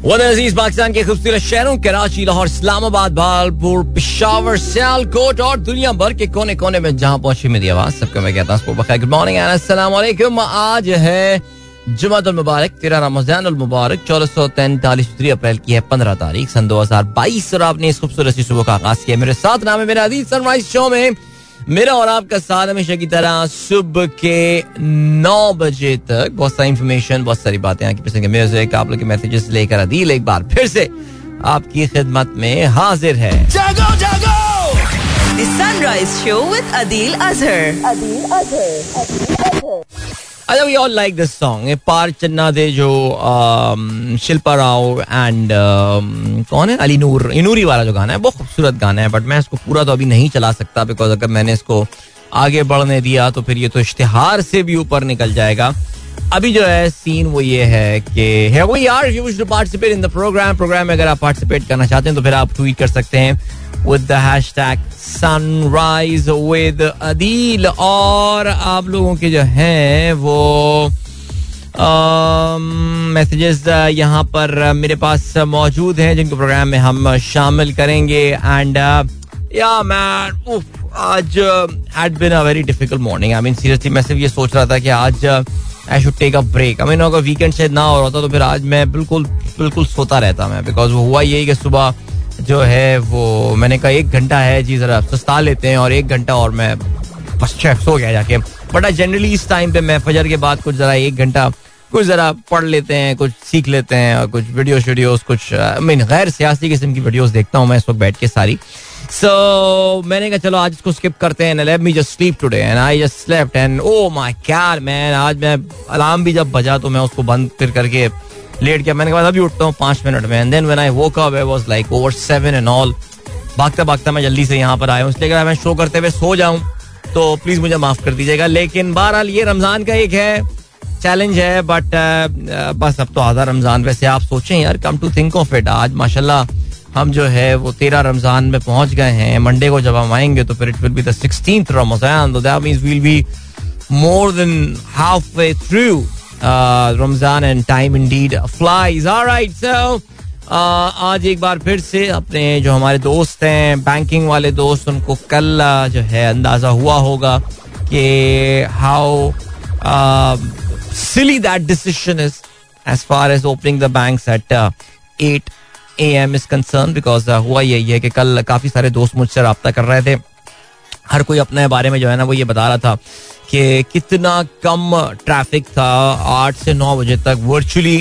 अज़ीज़ पाकिस्तान के खूबसूरत शहरों कराची लाहौर इस्लामाबाद भालपुर पिशावर सियालकोट और दुनिया भर के कोने कोने में जहाँ पहुँची मेरी आवाज़ सबको मैं कहता हूँ गुड मॉर्निंग अस्सलाम आज है जुमातुल मुबारक तेरह रमज़ान मुबारक चौदह सौ तैंतालीस अप्रैल की है पंद्रह तारीख सन दो हज़ार बाईस और आपने इस खूबसूरत सुबह का आगाज़ किया मेरे साथ नाम है मेरा अज़ीज़ सनराइज शो में मेरा और आपका साथ हमेशा की तरह सुबह के नौ बजे तक बहुत सारी इंफॉर्मेशन बहुत सारी बातें आपकी पसंद म्यूज़िक आप लोग के मैसेजेस लेकर अदील एक बार फिर से आपकी खिदमत में हाजिर है। जागो जागो! Sunrise show with Adeel Azhar Adeel Azhar अच्छा we all like this song Paar Channa De जो शिल्पा राव एंड कौन है? अली नूर इनूरी वाला जो गाना है, बहुत खूबसूरत गाना है बट मैं इसको पूरा तो अभी नहीं चला सकता बिकॉज़ अगर मैंने इसको आगे बढ़ने दिया तो फिर ये तो इश्तिहार से भी ऊपर निकल जाएगा। अभी जो है सीन वो ये है कि है वो यार you participate in the program program में अगर आप पार्टिसिपेट करना चाहते हैं तो फिर आप ट्वीट कर सकते हैं। With the hashtag sunrise with Adeel और आप लोगों के जो हैं वो मैसेजेस यहाँ पर मेरे पास मौजूद हैं, जिनको प्रोग्राम में हम शामिल करेंगे। एंड या मैन आज had been a very difficult morning I mean seriously मैं सिर्फ़ ये सोच रहा था कि आज I should take a break I mean अगर वीकेंड शायद ना हो रहा था तो फिर आज मैं बिल्कुल बिल्कुल सोता रहता मैं बिकॉज़ वो हुआ यही कि सुबह जो है वो, मैंने कहा, एक घंटा है जी, जरा सस्ता लेते हैं और एक घंटा और मैं बस सो गया जाके। बट आई जनरली इस टाइम पे मैं फजर के बाद कुछ जरा एक घंटा, कुछ जरा पढ़ लेते हैं, कुछ सीख लेते हैं और कुछ वीडियो वीडियोस कुछ मीन गैर सियासी किस्म की वीडियोस देखता हूँ मैं इस वक्त बैठ के सारी। सो मैंने कहा, चलो आज इसको स्किप करते हैं let me just sleep today and I just slept and oh my god man आज मैं अलार्म भी जब बजा तो मैं उसको बंद फिर करके लेट गया मैंने कहा अभी उठता हूँ पाँच मिनट में. And then when I woke up was like over seven and all भागता भागता मैं जल्दी से यहाँ पर आया हूँ। इसलिए अगर मैं शो करते हुए सो जाऊँ तो प्लीज़ मुझे माफ़ कर दीजिएगा। लेकिन बहरहाल ये रमज़ान का एक है चैलेंज है बट uh, बस अब तो आधा रमज़ान वैसे आप सोचें यार come to think of it आज माशाल्लाह हम जो है वो तेरह रमज़ान में पहुँच गए हैं। मंडे को जब हम आएँगे तो फिर it will be the sixteen Ramzan that means will be more than half way through Ramzan and time indeed flies alright so आज एक बार फिर से अपने जो हमारे दोस्त हैं बैंकिंग वाले दोस्त उनको कल uh, जो है अंदाज़ा हुआ होगा कि how silly that decision is as far as opening the banks at eight A M is concern because हुआ यही है कि कल काफ़ी सारे दोस्त मुझसे रबता कर रहे थे। हर कोई अपने बारे में जो है ना वो ये बता रहा था कि कितना कम ट्रैफ़िक था आठ से नौ बजे तक virtually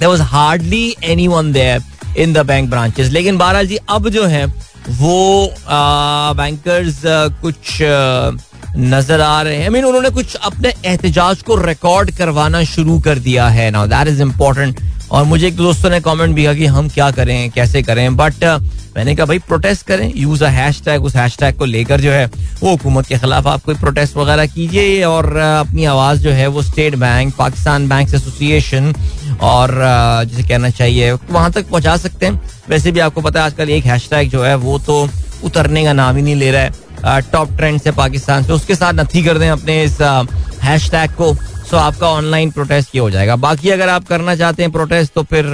there was hardly anyone there in the bank branches लेकिन बहरहाल जी अब जो है, वो बैंकर्स कुछ नज़र आ रहे हैं। मीन उन्होंने कुछ अपने एहतजाज को रिकॉर्ड करवाना शुरू कर दिया है। नाउ दैट इज़ इम्पोर्टेंट और मुझे एक दोस्तों ने कमेंट भी किया कि हम क्या करें, कैसे करें बट मैंने कहा, भाई प्रोटेस्ट करें यूज़ अ हैश टैग उस हैश टैग को लेकर जो है, वो हुकूमत के खिलाफ आप कोई प्रोटेस्ट वगैरह कीजिए और अपनी आवाज़ जो है, वो state bank Pakistan bank association और जिसे कहना चाहिए, वहाँ तक पहुँचा सकते हैं. वैसे भी आपको पता है, आजकल एक हैश टैग जो है, वो तो उतरने का नाम ही नहीं ले रहा है। टॉप ट्रेंड से पाकिस्तान से, उसके साथ नथी कर दें अपने इस हैश टैग को। सो आपका ऑनलाइन प्रोटेस्ट ये हो जाएगा। बाकी अगर आप करना चाहते हैं प्रोटेस्ट तो फिर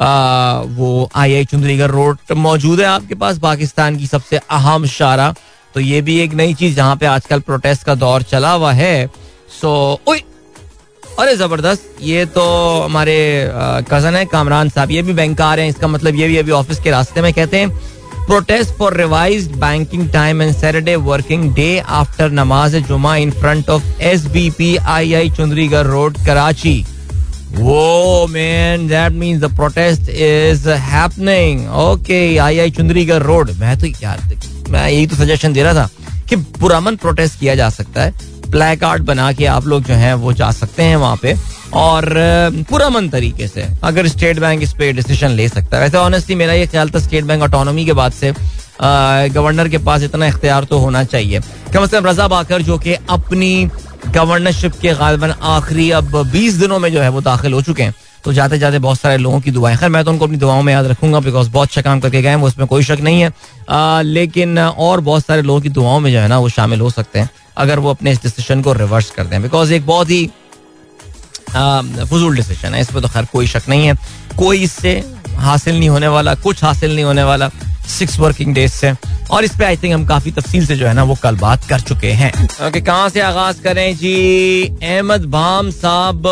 आ, वो आई आई चुंदरीगढ़ रोड मौजूद है आपके पास पाकिस्तान की सबसे अहम शारा। तो ये भी एक नई चीज़ जहाँ पे आजकल प्रोटेस्ट का दौर चला हुआ है। सो अरे ज़बरदस्त। ये तो हमारे कज़न है कामरान साहब ये भी बैंक आ रहे हैं। इसका मतलब ये भी अभी ऑफ़िस के रास्ते में कहते हैं। Protest for revise banking time and Saturday working day after नमाज़ जुमा in front of S B P I I Chundrigarh road Karachi वो man that means the protest is happening okay I I Chundrigarh road मैं तो यार, मैं यही तो suggestion दे रहा था कि पुरामन प्रोटेस्ट किया जा सकता है। प्ले कार्ड बना के आप लोग जो हैं वो जा सकते हैं वहाँ पे। और पुरामन तरीके से अगर स्टेट बैंक इस पे डिसीज़न ले सकता है। वैसे ऑनेस्टली मेरा ये ख्याल था स्टेट बैंक ऑटोनॉमी के बाद से गवर्नर के पास इतना इख्तियार तो होना चाहिए। कम से कम रजा बाकर जो कि अपनी गवर्नरशिप के गालबन आखिरी अब बीस दिनों में जो है वो दाखिल हो चुके हैं। तो जाते जाते बहुत सारे लोगों की दुआएँ। खैर मैं तो उनको अपनी दुआओं में याद रखूँगा बिकॉज़ बहुत अच्छा काम करके गए वो उसमें कोई शक नहीं है। आ, लेकिन और बहुत सारे लोगों की दुआओं में जो है ना वो शामिल हो सकते हैं। अगर वो अपने इस डिसीज़न को रिवर्स कर दें। बिकॉज़ एक बहुत ही फजूल डिसीज़न है। इस पर तो खैर कोई शक नहीं है। कोई इससे हासिल नहीं होने वाला कुछ हासिल नहीं होने वाला सिक्स वर्किंग डेज़ से। और इस पे आई थिंक हम काफ़ी तफसील से जो है ना वो कल बात कर चुके हैं। ओके okay, कहाँ से आगाज़ करें जी? अहमद भाम साहब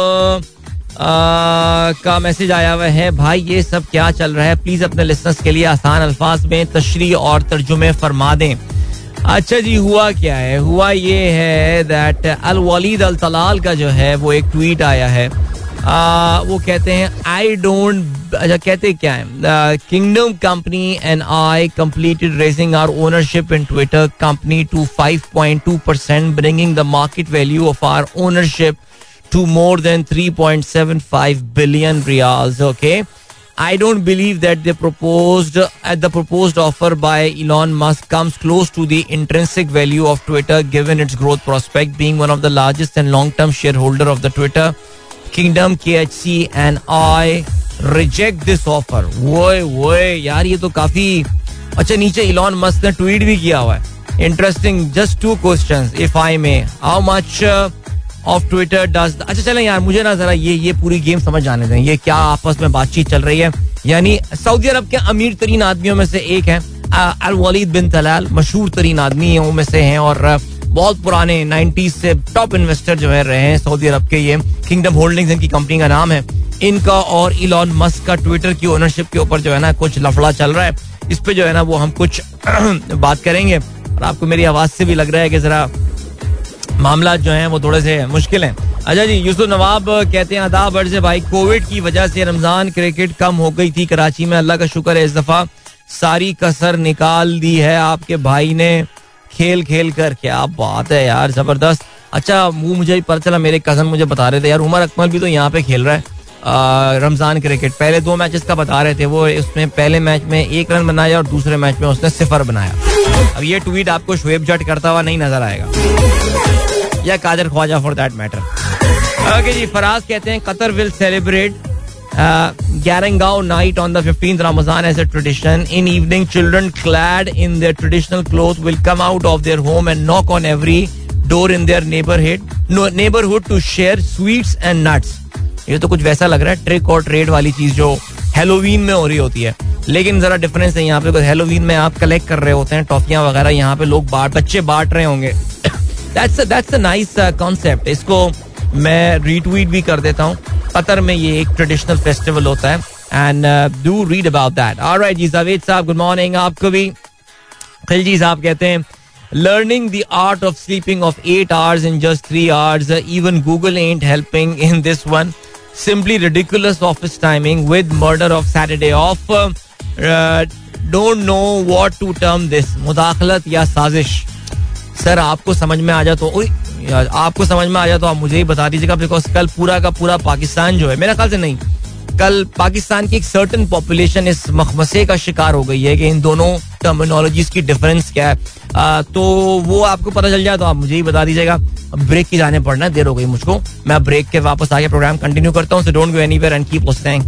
का मैसेज आया हुआ है भाई ये सब क्या चल रहा है? प्लीज़ अपने लिसनर्स के लिए आसान अल्फाज में तशरी और तर्जुमे फरमा दें। अच्छा जी हुआ क्या है हुआ ये है that Al Waleed Al Talal का जो है वो एक ट्वीट आया है आ, वो कहते हैं आई डोंट अच्छा कहते क्या है kingdom company and I completed raising our ownership in Twitter company to 5.2 percent bringing the market value of our ownership to more than 3.75 billion reals. Okay. I don't believe that the proposed at uh, the proposed offer by Elon Musk comes close to the intrinsic value of Twitter given its growth prospect being one of the largest and long-term shareholder of the Twitter kingdom KHC and I reject this offer. वो वो यार ये तो काफ़ी अच्छा नीचे Elon Musk ने tweet भी किया हुआ है interesting just two questions if I may how much of Twitter does अच्छा चलें यार, मुझे ना जरा ये ये पूरी गेम समझ जाने दें। ये क्या आपस में बातचीत चल रही है? यानी सऊदी अरब के अमीर तरीन आदमियों में से एक है। अल वलीद बिन तलाल मशहूर तरीन आदमी में से हैं और बहुत पुराने नाइन्टीज से टॉप इन्वेस्टर जो है, रहे हैं सऊदी अरब के ये किंगडम होल्डिंग्स इनकी कंपनी का नाम है। इनका और इलॉन मस्क का ट्विटर की ओनरशिप के ऊपर जो है ना कुछ लफड़ा चल रहा है। इस पे जो है ना वो हम कुछ बात करेंगे। और आपको मेरी आवाज़ से भी लग रहा है कि जरा मामला जो हैं वो थोड़े से मुश्किल हैं। अच्छा जी, यूसुफ नवाब कहते हैं अदा बर्ज भाई, कोविड की वजह से रमज़ान क्रिकेट कम हो गई थी कराची में। अल्लाह का शुक्र है, इस दफ़ा सारी कसर निकाल दी है आपके भाई ने। खेल खेल कर, क्या बात है यार, ज़बरदस्त। अच्छा वो मुझे पता चला, मेरे कज़न मुझे बता रहे थे, यार, उमर अकमल भी तो यहाँ पे खेल रहा है रमज़ान क्रिकेट। पहले दो मैचेस का बता रहे थे वो उसमें पहले मैच में एक रन बनाया और दूसरे मैच में उसने सिफर बनाया। अब ये ट्वीट आपको शुएब जट करता हुआ नहीं नज़र आएगा। या Qadir Khawaja for that matter okay जी, फराज कहते हैं, Qatar will celebrate Garangao night on the fifteen Ramzan as a tradition in evening children clad in their traditional cloth will come out of their home and knock on every door in their neighbourhood neighbourhood to share sweets and nuts ये तो कुछ वैसा लग रहा है trick और trade वाली चीज़ जो हेलोवीन में हो रही होती है। लेकिन जरा डिफरेंस है यहाँ पे हेलोवीन में आप कलेक्ट कर रहे होते हैं, टॉफिया वगैरह यहाँ पे लोग बाट, बच्चे बांट रहे होंगे। That's that's a nice concept इसको मैं रीट्वीट भी कर देता हूँ कतर में ये एक ट्रेडिशनल फेस्टिवल होता है and do read about that alright ji Javed sahab good morning आपको भी खिलजी साहब कहते हैं learning the art of sleeping of 8 hours in just 3 hours uh, even google ain't helping in this one simply ridiculous office timing with murder of saturday off uh, uh, don't know what to term this मुदाखलत या साजिश sir आपको समझ में आ जाए तो आपको समझ में आ जाए तो आप मुझे ही बता दीजिएगा बिकॉज़ कल पूरा का पूरा पाकिस्तान जो है मेरा ख्याल से नहीं कल पाकिस्तान की एक सर्टन पॉपुलेशन इस मखमसे का शिकार हो गई है कि इन दोनों टर्मिनोलॉजीज की डिफरेंस क्या है। आ, तो वो आपको पता चल जाए तो आप मुझे ही बता दीजिएगा। ब्रेक की जाने पड़ना देर हो गई मुझको। मैं ब्रेक के वापस आके प्रोग्राम कंटिन्यू करता हूँ don't go anywhere and keep listening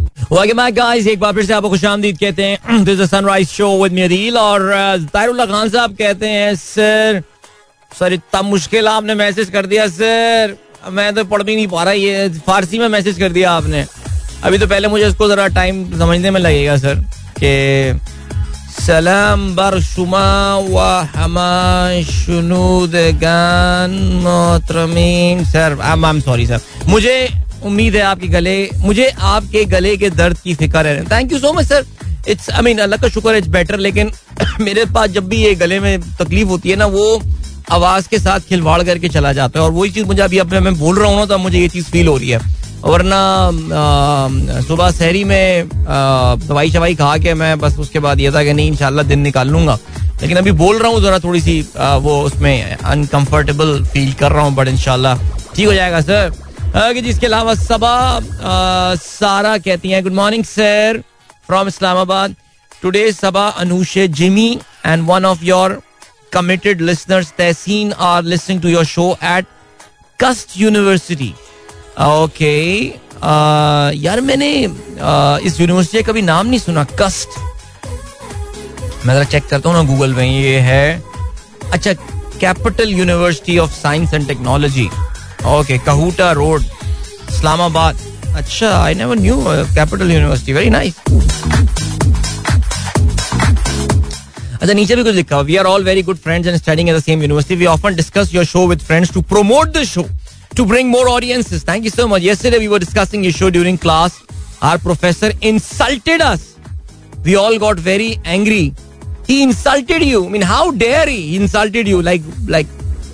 guys एक बार फिर से आपको खुशामदीद कहते हैं। This is sunrise show with me और तारुल्लाह खान साहब कहते हैं सर सर, इतना मुश्किल आपने मैसेज कर दिया सर मैं तो पढ़ भी नहीं पा रहा, ये फारसी में मैसेज कर दिया आपने. अभी तो पहले मुझे इसको जरा टाइम समझने में लगेगा सर कि सलाम बर शुमा व हमा मोहतरमीन sir I am sorry sir मुझे उम्मीद है आपके गले, मुझे आपके गले के दर्द की फ़िक्र है। Thank you so much sir it's I mean अल्लाह का शुक्र इट्स बेटर लेकिन मेरे पास जब भी ये गले में तकलीफ़ होती है ना, वो आवाज़ के साथ खिलवाड़ करके चला जाता है। और वही चीज़ मुझे अभी अब मैं बोल रहा हूँ ना तो मुझे ये चीज़ फील हो रही है। वरना सुबह शहरी में दवाई शवाई खा के मैं बस उसके बाद ये था कि नहीं, इंशाल्लाह दिन निकाल लूँगा। लेकिन अभी बोल रहा हूँ, जरा थोड़ी सी वो उसमें अनकंफर्टेबल फील कर रहा हूँ बट इनशाला ठीक हो जाएगा सर जिसके अलावा सबा सारा कहती हैं good morning sir from Islamabad. Today Saba Anushe Jimmy and one of your committed listeners Tehseen are listening to your show at Cust University. Okay. Uh, यार मैंने uh, इस यूनिवर्सिटी का कभी नाम नहीं सुना कस्ट मैं जरा चेक करता हूँ ना गूगल में ये है। अच्छा capital university of science and technology okay Kahuta road Islamabad अच्छा I never knew capital university very nice अच्छा नीचे भी कुछ लिखा we are all very good friends and studying at the same university we often discuss your show with friends to promote the show to bring more audiences thank you so much yesterday we were discussing your show during class hour professor insulted us we all got very angry he insulted you mean how dare he insulted you like like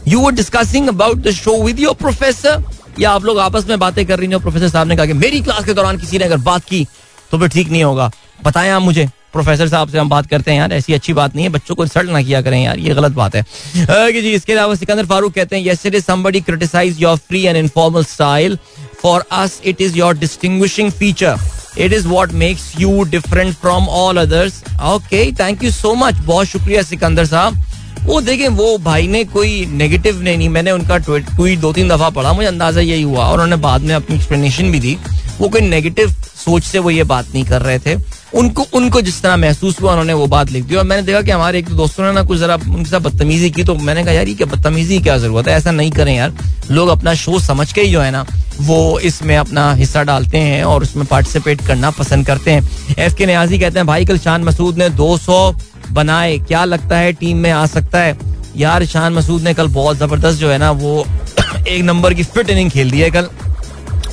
you were discussing about the show with your professor या आप लोग आपस में बातें कर रही हो? Professor साहब ने कहा कि मेरी क्लास के दौरान किसी ने अगर बात की तो फिर ठीक नहीं होगा। बताएँ आप मुझे। प्रोफेसर साहब से हम बात करते हैं यार ऐसी अच्छी बात नहीं है बच्चों को इंसल्ट ना किया करें यार ये गलत बात है। कि जी इसके अलावा सिकंदर फारूक कहते हैं yesterday somebody criticise your free and informal style for us it is your distinguishing feature it is what makes you different from all others okay thank you so much बहुत शुक्रिया सिकंदर साहब। वो देखें वो भाई ने कोई नेगेटिव नहीं, नहीं मैंने उनका ट्वीट दो तीन दफ़ा पढ़ा मुझे अंदाज़ा यही हुआ और उन्होंने बाद में अपनी एक्सप्लेनेशन भी दी। वो कोई नेगेटिव सोच से वो ये बात नहीं कर रहे थे। उनको उनको जिस तरह महसूस हुआ, उन्होंने वो बात लिख दी। और मैंने देखा कि हमारे एक दोस्तों ने ना कुछ जरा उनके साथ बदतमीजी की तो मैंने कहा, यार, ये क्या बदतमीजी क्या ज़रूरत है? ऐसा नहीं करें यार। लोग अपना शो समझ के ही जो है ना, वो इसमें अपना हिस्सा डालते हैं और उसमें पार्टिसिपेट करना पसंद करते हैं। एफ़ के न्याजी कहते हैं, भाई, कल शान मसूद ने 200 बनाए। क्या लगता है टीम में आ सकता है? यार, शान मसूद ने कल बहुत ज़बरदस्त जो है ना, वो एक नंबर की फिट इनिंग खेल दी है कल।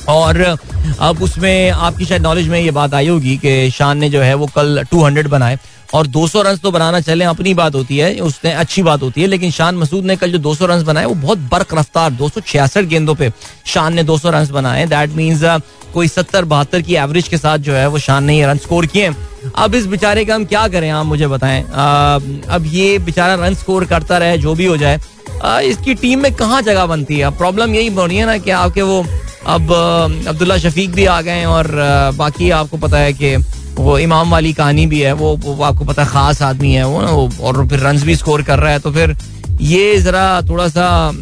और अब उसमें आपकी शायद नॉलेज में ये बात आई होगी कि शान ने जो है वो कल 200 बनाए। और 200 रन तो बनाना चले, अपनी बात होती है, उसने अच्छी बात होती है, लेकिन शान मसूद ने कल जो 200 रन बनाए, वो बहुत बर्क रफ्तार, दो सौ छियासठ गेंदों पे शान ने 200 रन बनाए। दैट मीन्स कोई सत्तर, बहत्तर की एवरेज के साथ जो है, वो शान ने ये रन स्कोर किए। अब इस बेचारे का हम क्या करें, आप मुझे बताएँ। अब ये बेचारा रन स्कोर करता रहे, जो भी हो जाए। इसकी टीम में कहाँ जगह बनती है? प्रॉब्लम यही बन रही है ना कि आपके वो, अब अब्दुल्ला शफीक भी आ गए और बाकी आपको पता है कि वो इमाम वाली कहानी भी है वो, वो आपको पता खास आदमी है वो ना और फिर रन भी स्कोर कर रहा है तो फिर ये जरा थोड़ा सा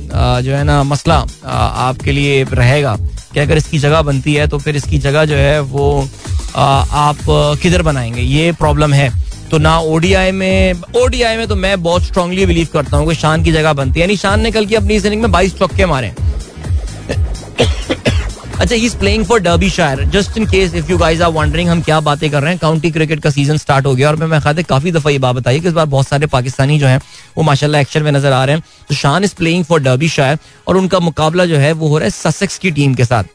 जो है ना मसला आपके लिए रहेगा कि अगर इसकी जगह बनती है तो फिर इसकी जगह जो है वो आप किधर बनाएँगे ये प्रॉब्लम है। तो ना ओडीआई में ओडीआई में तो मैं बहुत स्ट्रांगली बिलीव करता हूँ कि शान की जगह बनती है यानी शान ने कल की अपनी इस इनिंग में बाईस चौके मारे। अच्छा he is playing for Derbyshire just in case if you guys are wondering हम क्या बातें कर रहे हैं? काउंटी क्रिकेट का सीज़न स्टार्ट हो गया और मैं मैं खाते काफ़ी दफ़ा ये बात बताई कि इस बार बहुत सारे पाकिस्तानी जो है, वो माशाल्लाह एक्शन में नज़र आ रहे हैं। तो शान इज़ प्लेइंग फॉर डर्बी शायर और उनका मुकाबला जो है, वो हो रहा है ससेक्स की टीम के साथ।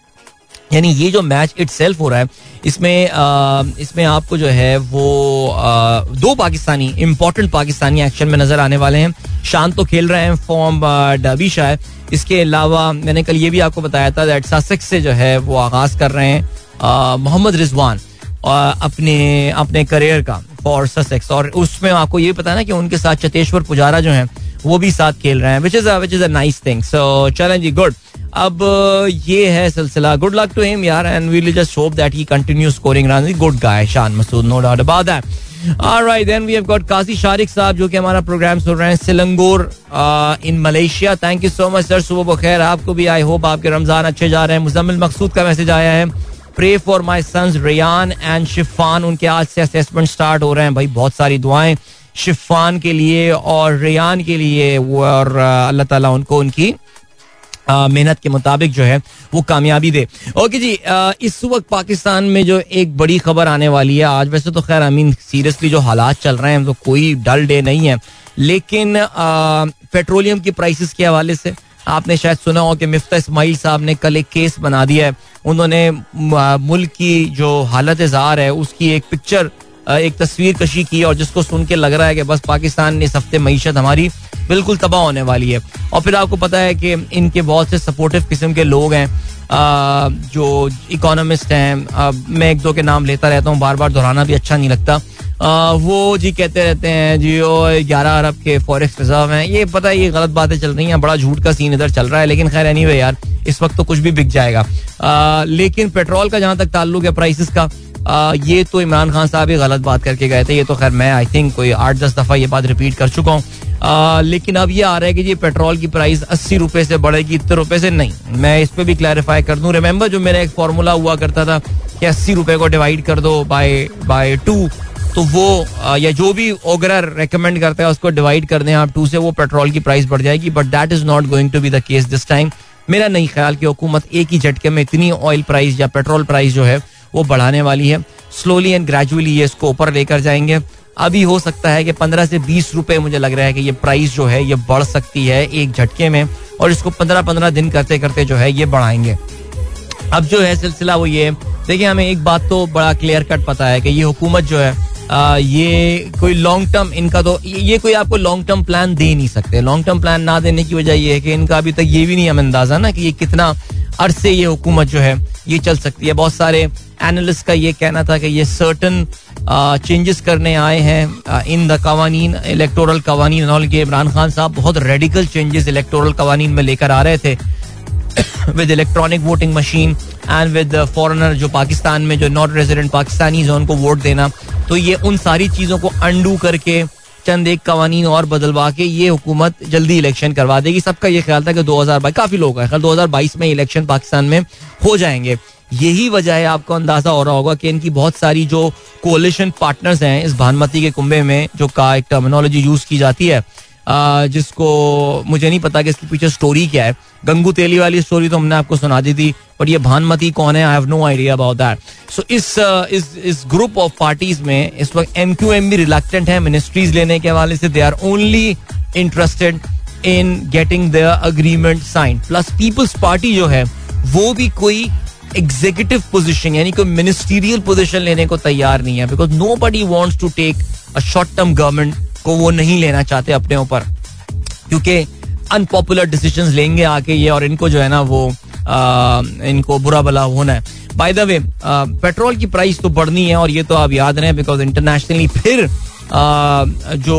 यानी ये जो मैच इट हो रहा है इसमें इसमें आपको जो है वो आ, दो पाकिस्तानी इंपॉर्टेंट पाकिस्तानी एक्शन में नज़र आने वाले हैं। शान तो खेल रहे हैं फॉर्म डबी शायद। इसके अलावा मैंने कल ये भी आपको बताया था दैट ससेक्स से जो है वो आगाज़ कर रहे हैं मोहम्मद रिजवान अपने अपने करियर का फॉर ससेक्स और उसमें आपको ये पता ना कि उनके साथ चतेश्वर पुजारा जो है वो भी साथ खेल रहे हैं which is which is a nice thing so चलें जी गुड अब ये है सिलसिला। गुड लक टू हिम यार and we just hope that he continue scoring run good guy Shan Masood no doubt about that Alright, then we have got Qazi Shariq sahab जो कि हमारा प्रोग्राम सुन रहे हैं Selangor in Malaysia thank you so much sir सुबह बखैर आपको भी आई होप आपके रमज़ान अच्छे जा रहे हैं। मुजम्मिल मकसूद का मैसेज आया है। Pray for my sons Rayan and Shifan उनके आज से असेसमेंट स्टार्ट हो रहे हैं। भाई बहुत सारी दुआएँ शिफान के लिए और रियान के लिए और अल्लाह ताला उनको उनकी मेहनत के मुताबिक जो है वो कामयाबी दे। ओके जी इस वक्त पाकिस्तान में जो एक बड़ी खबर आने वाली है, आज वैसे तो खैर आई मीन सीरियसली जो हालात चल रहे हैं तो कोई डल डे नहीं है। लेकिन पेट्रोलियम की प्राइसेस के हवाले से आपने शायद सुना हो कि मिफ्ता इसमाइल साहब ने कल एक केस बना दिया है। उन्होंने मुल्क की जो हालत जार है, उसकी एक पिक्चर एक तस्वीर कशी की और जिसको सुन के लग रहा है कि बस पाकिस्तान इस हफ़्ते मीशत हमारी बिल्कुल तबाह होने वाली है। और फिर आपको पता है कि इनके बहुत से सपोर्टिव किस्म के लोग हैं जो इकोनॉमिस्ट हैं। मैं एक दो के नाम लेता रहता हूँ बार बार दोहराना भी अच्छा नहीं लगता। आ, वो जी कहते रहते हैं जी वो ग्यारह अरब के फॉरेक्स रिज़र्व हैं। ये पता है ये गलत बातें चल रही हैं बड़ा झूठ का सीन इधर चल रहा है लेकिन खैर एनी यार इस वक्त तो कुछ भी बिक जाएगा। आ, लेकिन पेट्रोल का जहाँ तक ताल्लुक है प्राइसेस का आ, ये तो इमरान खान साहब ही गलत बात करके गए थे ये तो खैर मैं आई थिंक कोई आठ दस दफ़ा ये बात रिपीट कर चुका हूँ। लेकिन अब ये आ रहा है कि जी पेट्रोल की प्राइस अस्सी रुपए से बढ़ेगी इतने रुपए से नहीं। मैं इस पर भी क्लैरिफाई कर दूँ। रिमेंबर जो मेरा एक फॉर्मूला हुआ करता था कि अस्सी रुपए को डिवाइड कर दो बाय बाय टू तो वो या जो भी ओगरर रेकमेंड करता है उसको डिवाइड कर दें आप टू से वो पेट्रोल की प्राइस बढ़ जाएगी। But that is not going to be the case this time मेरा नहीं ख्याल कि हुकूमत एक ही झटके में इतनी ऑयल प्राइस या पेट्रोल प्राइस जो है वो बढ़ाने वाली है। स्लोली एंड ग्रेजुअली ये इसको ऊपर लेकर जाएँगे। अभी हो सकता है कि पंद्रह से बीस रुपए मुझे लग रहा है कि ये प्राइस जो है ये बढ़ सकती है एक झटके में और इसको पंद्रह पंद्रह दिन करते करते जो है ये बढ़ाएँगे। अब जो है सिलसिला वो ये देखिए हमें एक बात तो बड़ा क्लियर कट पता है कि ये हुकूमत जो है आ, ये कोई लॉन्ग टर्म इनका तो ये कोई आपको लॉन्ग टर्म प्लान दे नहीं सकते। लॉन्ग टर्म प्लान ना देने की वजह ये है कि इनका अभी तक ये भी नहीं हमें अंदाज़ा ना कि ये कितना अरसे ये हुकूमत जो है ये चल सकती है। बहुत सारे एनालिस्ट का ये कहना था कि ये सर्टन चेंजेस करने आए हैं इन द कवानीन इलेक्टोरल कवानीन के इमरान खान साहब बहुत रेडिकल चेंजेस इलेक्टोरल कवानीन में लेकर आ रहे थे। With electronic voting machine and with foreigner जो पाकिस्तान में जो नॉट रेजिडेंट पाकिस्तानी है, उनको वोट देना। तो ये उन सारी चीज़ों को अंडू करके चंद एक कवानीन और बदलवा के ये हुकूमत जल्दी इलेक्शन करवा देगी। सबका ये ख्याल था कि 2022 काफ़ी लोग हैं। दो हज़ार बाईस में इलेक्शन पाकिस्तान में हो जाएँगे। यही वजह है आपको अंदाज़ा हो रहा होगा कि इनकी बहुत सारी जो कोलिशन पार्टनर्स हैं, इस भानमती के कुंबे में जो का एक टर्मिनोलॉजी यूज़ की जाती है जिसको मुझे नहीं पता कि इसके पीछे स्टोरी क्या है। गंगू तेली वाली स्टोरी तो हमने आपको सुना दी थी बट ये भानमती कौन है? I have no idea about that so इस इस इस ग्रुप ऑफ़ पार्टीज़ में इस वक्त एम क्यू एम भी रिलेक्टेंट है मिनिस्ट्रीज लेने के हवाले से they are only interested in getting the agreement sign plus Peoples Party जो है, वो भी कोई एग्जीक्यूटिव पोजिशन यानी कोई मिनिस्टीरियल पोजिशन लेने को तैयार नहीं है because nobody wants to take a short term government को वो नहीं लेना चाहते अपने ऊपर। क्योंकि अनपॉपुलर डिसीज़न लेंगे आके ये और इनको जो है ना वो आ, इनको बुरा भला होना है। बाय द वे पेट्रोल की प्राइस तो बढ़नी है और ये तो आप याद रहे बिकॉज़ इंटरनेशनली फिर आ, जो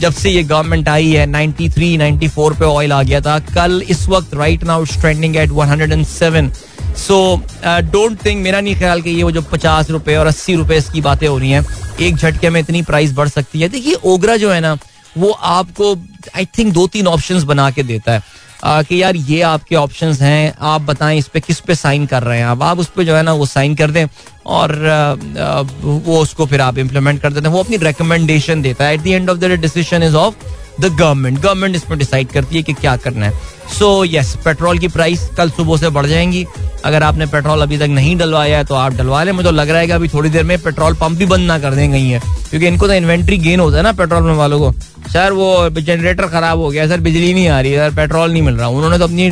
जब से ये गवर्नमेंट आई है 93 94 पे ऑयल आ गया था कल इस वक्त right now trending at 107 so don't think मेरा नहीं ख्याल कि ये वो जो पचास रुपए और अस्सी रुपए इसकी बातें हो रही हैं एक झटके में इतनी प्राइस बढ़ सकती है। देखिए ओगरा जो है ना वो आपको आई थिंक दो तीन ऑप्शन बना के देता है। आ, कि यार ये आपके ऑप्शंस हैं आप बताएँ इस पे किस पे साइन कर रहे हैं आप। आप उस पर जो है ना वो साइन कर दें और आ, आ, वो उसको फिर आप इम्प्लीमेंट कर देते हैं। वो अपनी रिकमेंडेशन देता है। At the end of the decision is of the government government इसमें डिसाइड करती है कि क्या करना है. सो यस पेट्रोल की प्राइस कल सुबह से बढ़ जाएँगी. अगर आपने पेट्रोल अभी तक नहीं डलवाया है तो आप डलवा लें. मुझे तो लग रहा है कि अभी थोड़ी देर में पेट्रोल पंप भी बंद ना कर दें कहीं है. क्योंकि इनको तो इन्वेंट्री गेन होता है ना पेट्रोल पंप वालों को. सर, वो जनरेटर खराब हो गया सर, बिजली नहीं आ रही सर पेट्रोल नहीं मिल रहा. उन्होंने तो अपनी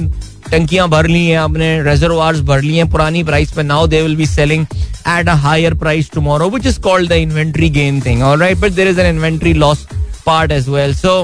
टंकियाँ भर ली हैं, अपने रेजरवार्स भर ली हैं. पुरानी प्राइस पे now they will be selling at a higher price tomorrow which is called the inventory gain thing alright but there is an inventory loss part as well so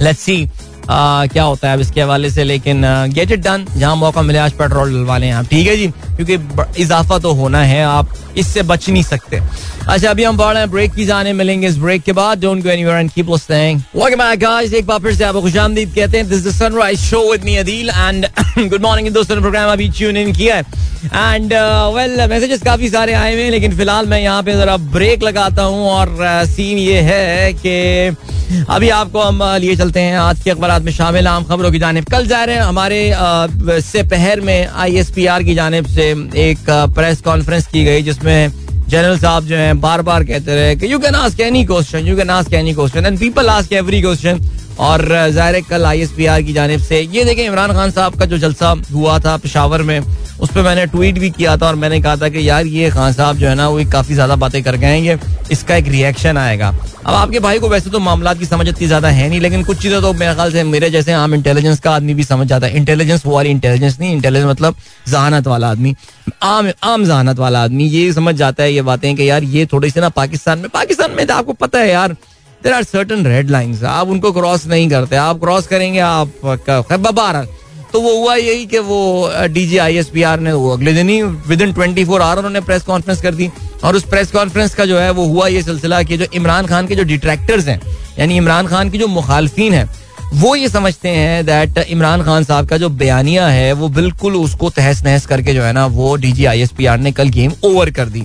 let's see क्या होता है अब इसके हवाले से, लेकिन get it done जहाँ मौका मिले, आज पेट्रोल डलवा लें आप। ठीक है जी? क्योंकि इजाफा तो होना है, आप इससे बच नहीं सकते। अच्छा अभी हम बढ़ रहे हैं ब्रेक की जाने मिलेंगे इस ब्रेक के बाद। Don't go anywhere and keep listening welcome back guys एक बार फिर से आपको खुशामदीद कहते हैं। This is Sunrise show with me Adeel and good morning दोस्तों ने प्रोग्राम अभी ट्यून इन किया है। एंड वेल मैसेजेस काफ़ी सारे आए हुए हैं लेकिन फ़िलहाल मैं यहाँ पे जरा ब्रेक लगाता हूँ और सीन uh, ये है कि अभी आपको हम uh, लिए चलते हैं आज के अखबार में शामिल आम खबरों की जानब। कल जा रहे हैं हमारे uh, से पहर में आई एस पी आर की जानब से एक प्रेस कॉन्फ्रेंस की गई जिसमें जनरल साहब जो हैं बार बार कहते रहे कि you can ask any question you can ask any question and people ask every question और ज़ाहिर कल आई एस पी आर की जानब से। ये देखें, इमरान खान साहब का जो जलसा हुआ था पिशावर में, उस पर मैंने ट्वीट भी किया था और मैंने कहा था कि यार ये खान साहब जो है ना, वो काफ़ी ज़्यादा बातें कर गए हैं इसका एक रिएक्शन आएगा। अब आपके भाई को वैसे तो मामला की समझ इतनी ज़्यादा है नहीं, लेकिन कुछ चीज़ें तो मेरे ख्याल से मेरे जैसे आम इंटेलिजेंस का आदमी भी समझ जाता है। इंटेलिजेंस वो वाली इंटेलिजेंस नहीं इंटेलिजेंस मतलब जहानत वाला आदमी। आम आम जहानत वाला आदमी, ये समझ जाता है ये बातें कि यार ये थोड़ी सी ना पाकिस्तान में पाकिस्तान में तो आपको पता है यार there are certain red lines आप उनको क्रॉस नहीं करते। आप क्रॉस करेंगे, आप बार तो वो हुआ यही कि वो D G I S P R ने वो अगले दिन ही within twenty four hour उन्होंने प्रेस कॉन्फ्रेंस कर दी। और उस प्रेस कॉन्फ्रेंस का जो है, वो हुआ ये सिलसिला कि जो इमरान खान के जो डिट्रैक्टर्स हैं, यानी इमरान खान की जो मुखालफिन है, वो ये समझते हैं दैट इमरान खान साहब का जो बयानिया है, वो बिल्कुल उसको तहस नहस करके जो है ना, वो D G I S P R ने कल गेम ओवर कर दी।